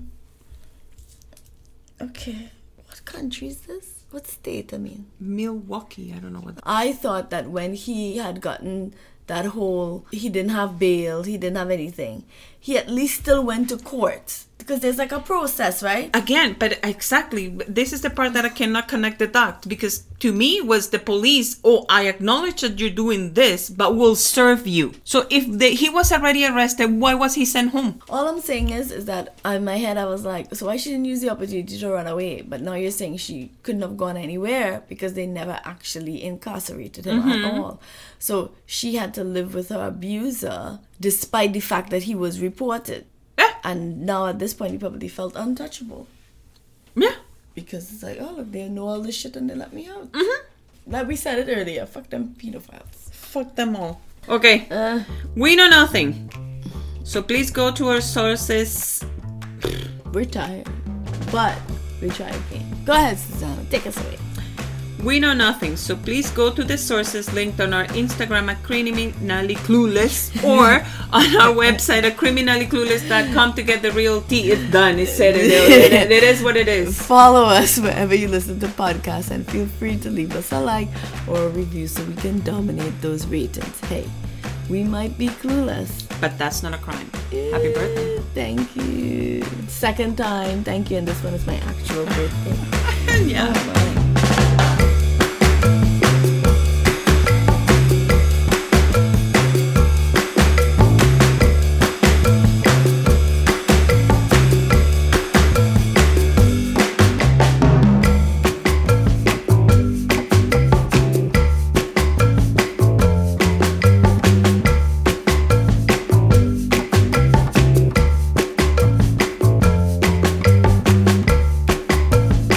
Okay, what country is this? What state? I mean, Milwaukee. I don't know what. I thought that when he had gotten that whole, he didn't have bail, he didn't have anything. He at least still went to court because there's like a process, right? Again, but exactly, this is the part that I cannot connect the dots because to me was the police. Oh, I acknowledge that you're doing this, but we'll serve you. So if the, he was already arrested, why was he sent home? All I'm saying is, is that in my head I was like, so why she didn't use the opportunity to run away? But now you're saying she couldn't have gone anywhere because they never actually incarcerated him at mm-hmm. all. So she had to live with her abuser despite the fact that he was reported. Yeah, And now at this point, he probably felt untouchable yeah. because it's like, oh look, they know all this shit and they let me out. Mm-hmm. Like we said it earlier, fuck them pedophiles. Fuck them all. Okay. Uh, We know nothing. So please go to our sources. we're tired. but we try again. Go ahead, Susanna. Take us away. We know nothing, so please go to the sources linked on our Instagram at criminally clueless or on our website at criminallyclueless.com to get the real tea. It's done. It's said. It, it, it is what it is. Follow us wherever you listen to podcasts and feel free to leave us a like or a review so we can dominate those ratings. Hey, we might be clueless. But that's not a crime. Happy birthday. Eh, thank you. Second time. Thank you. And this one is my actual birthday. yeah. Oh,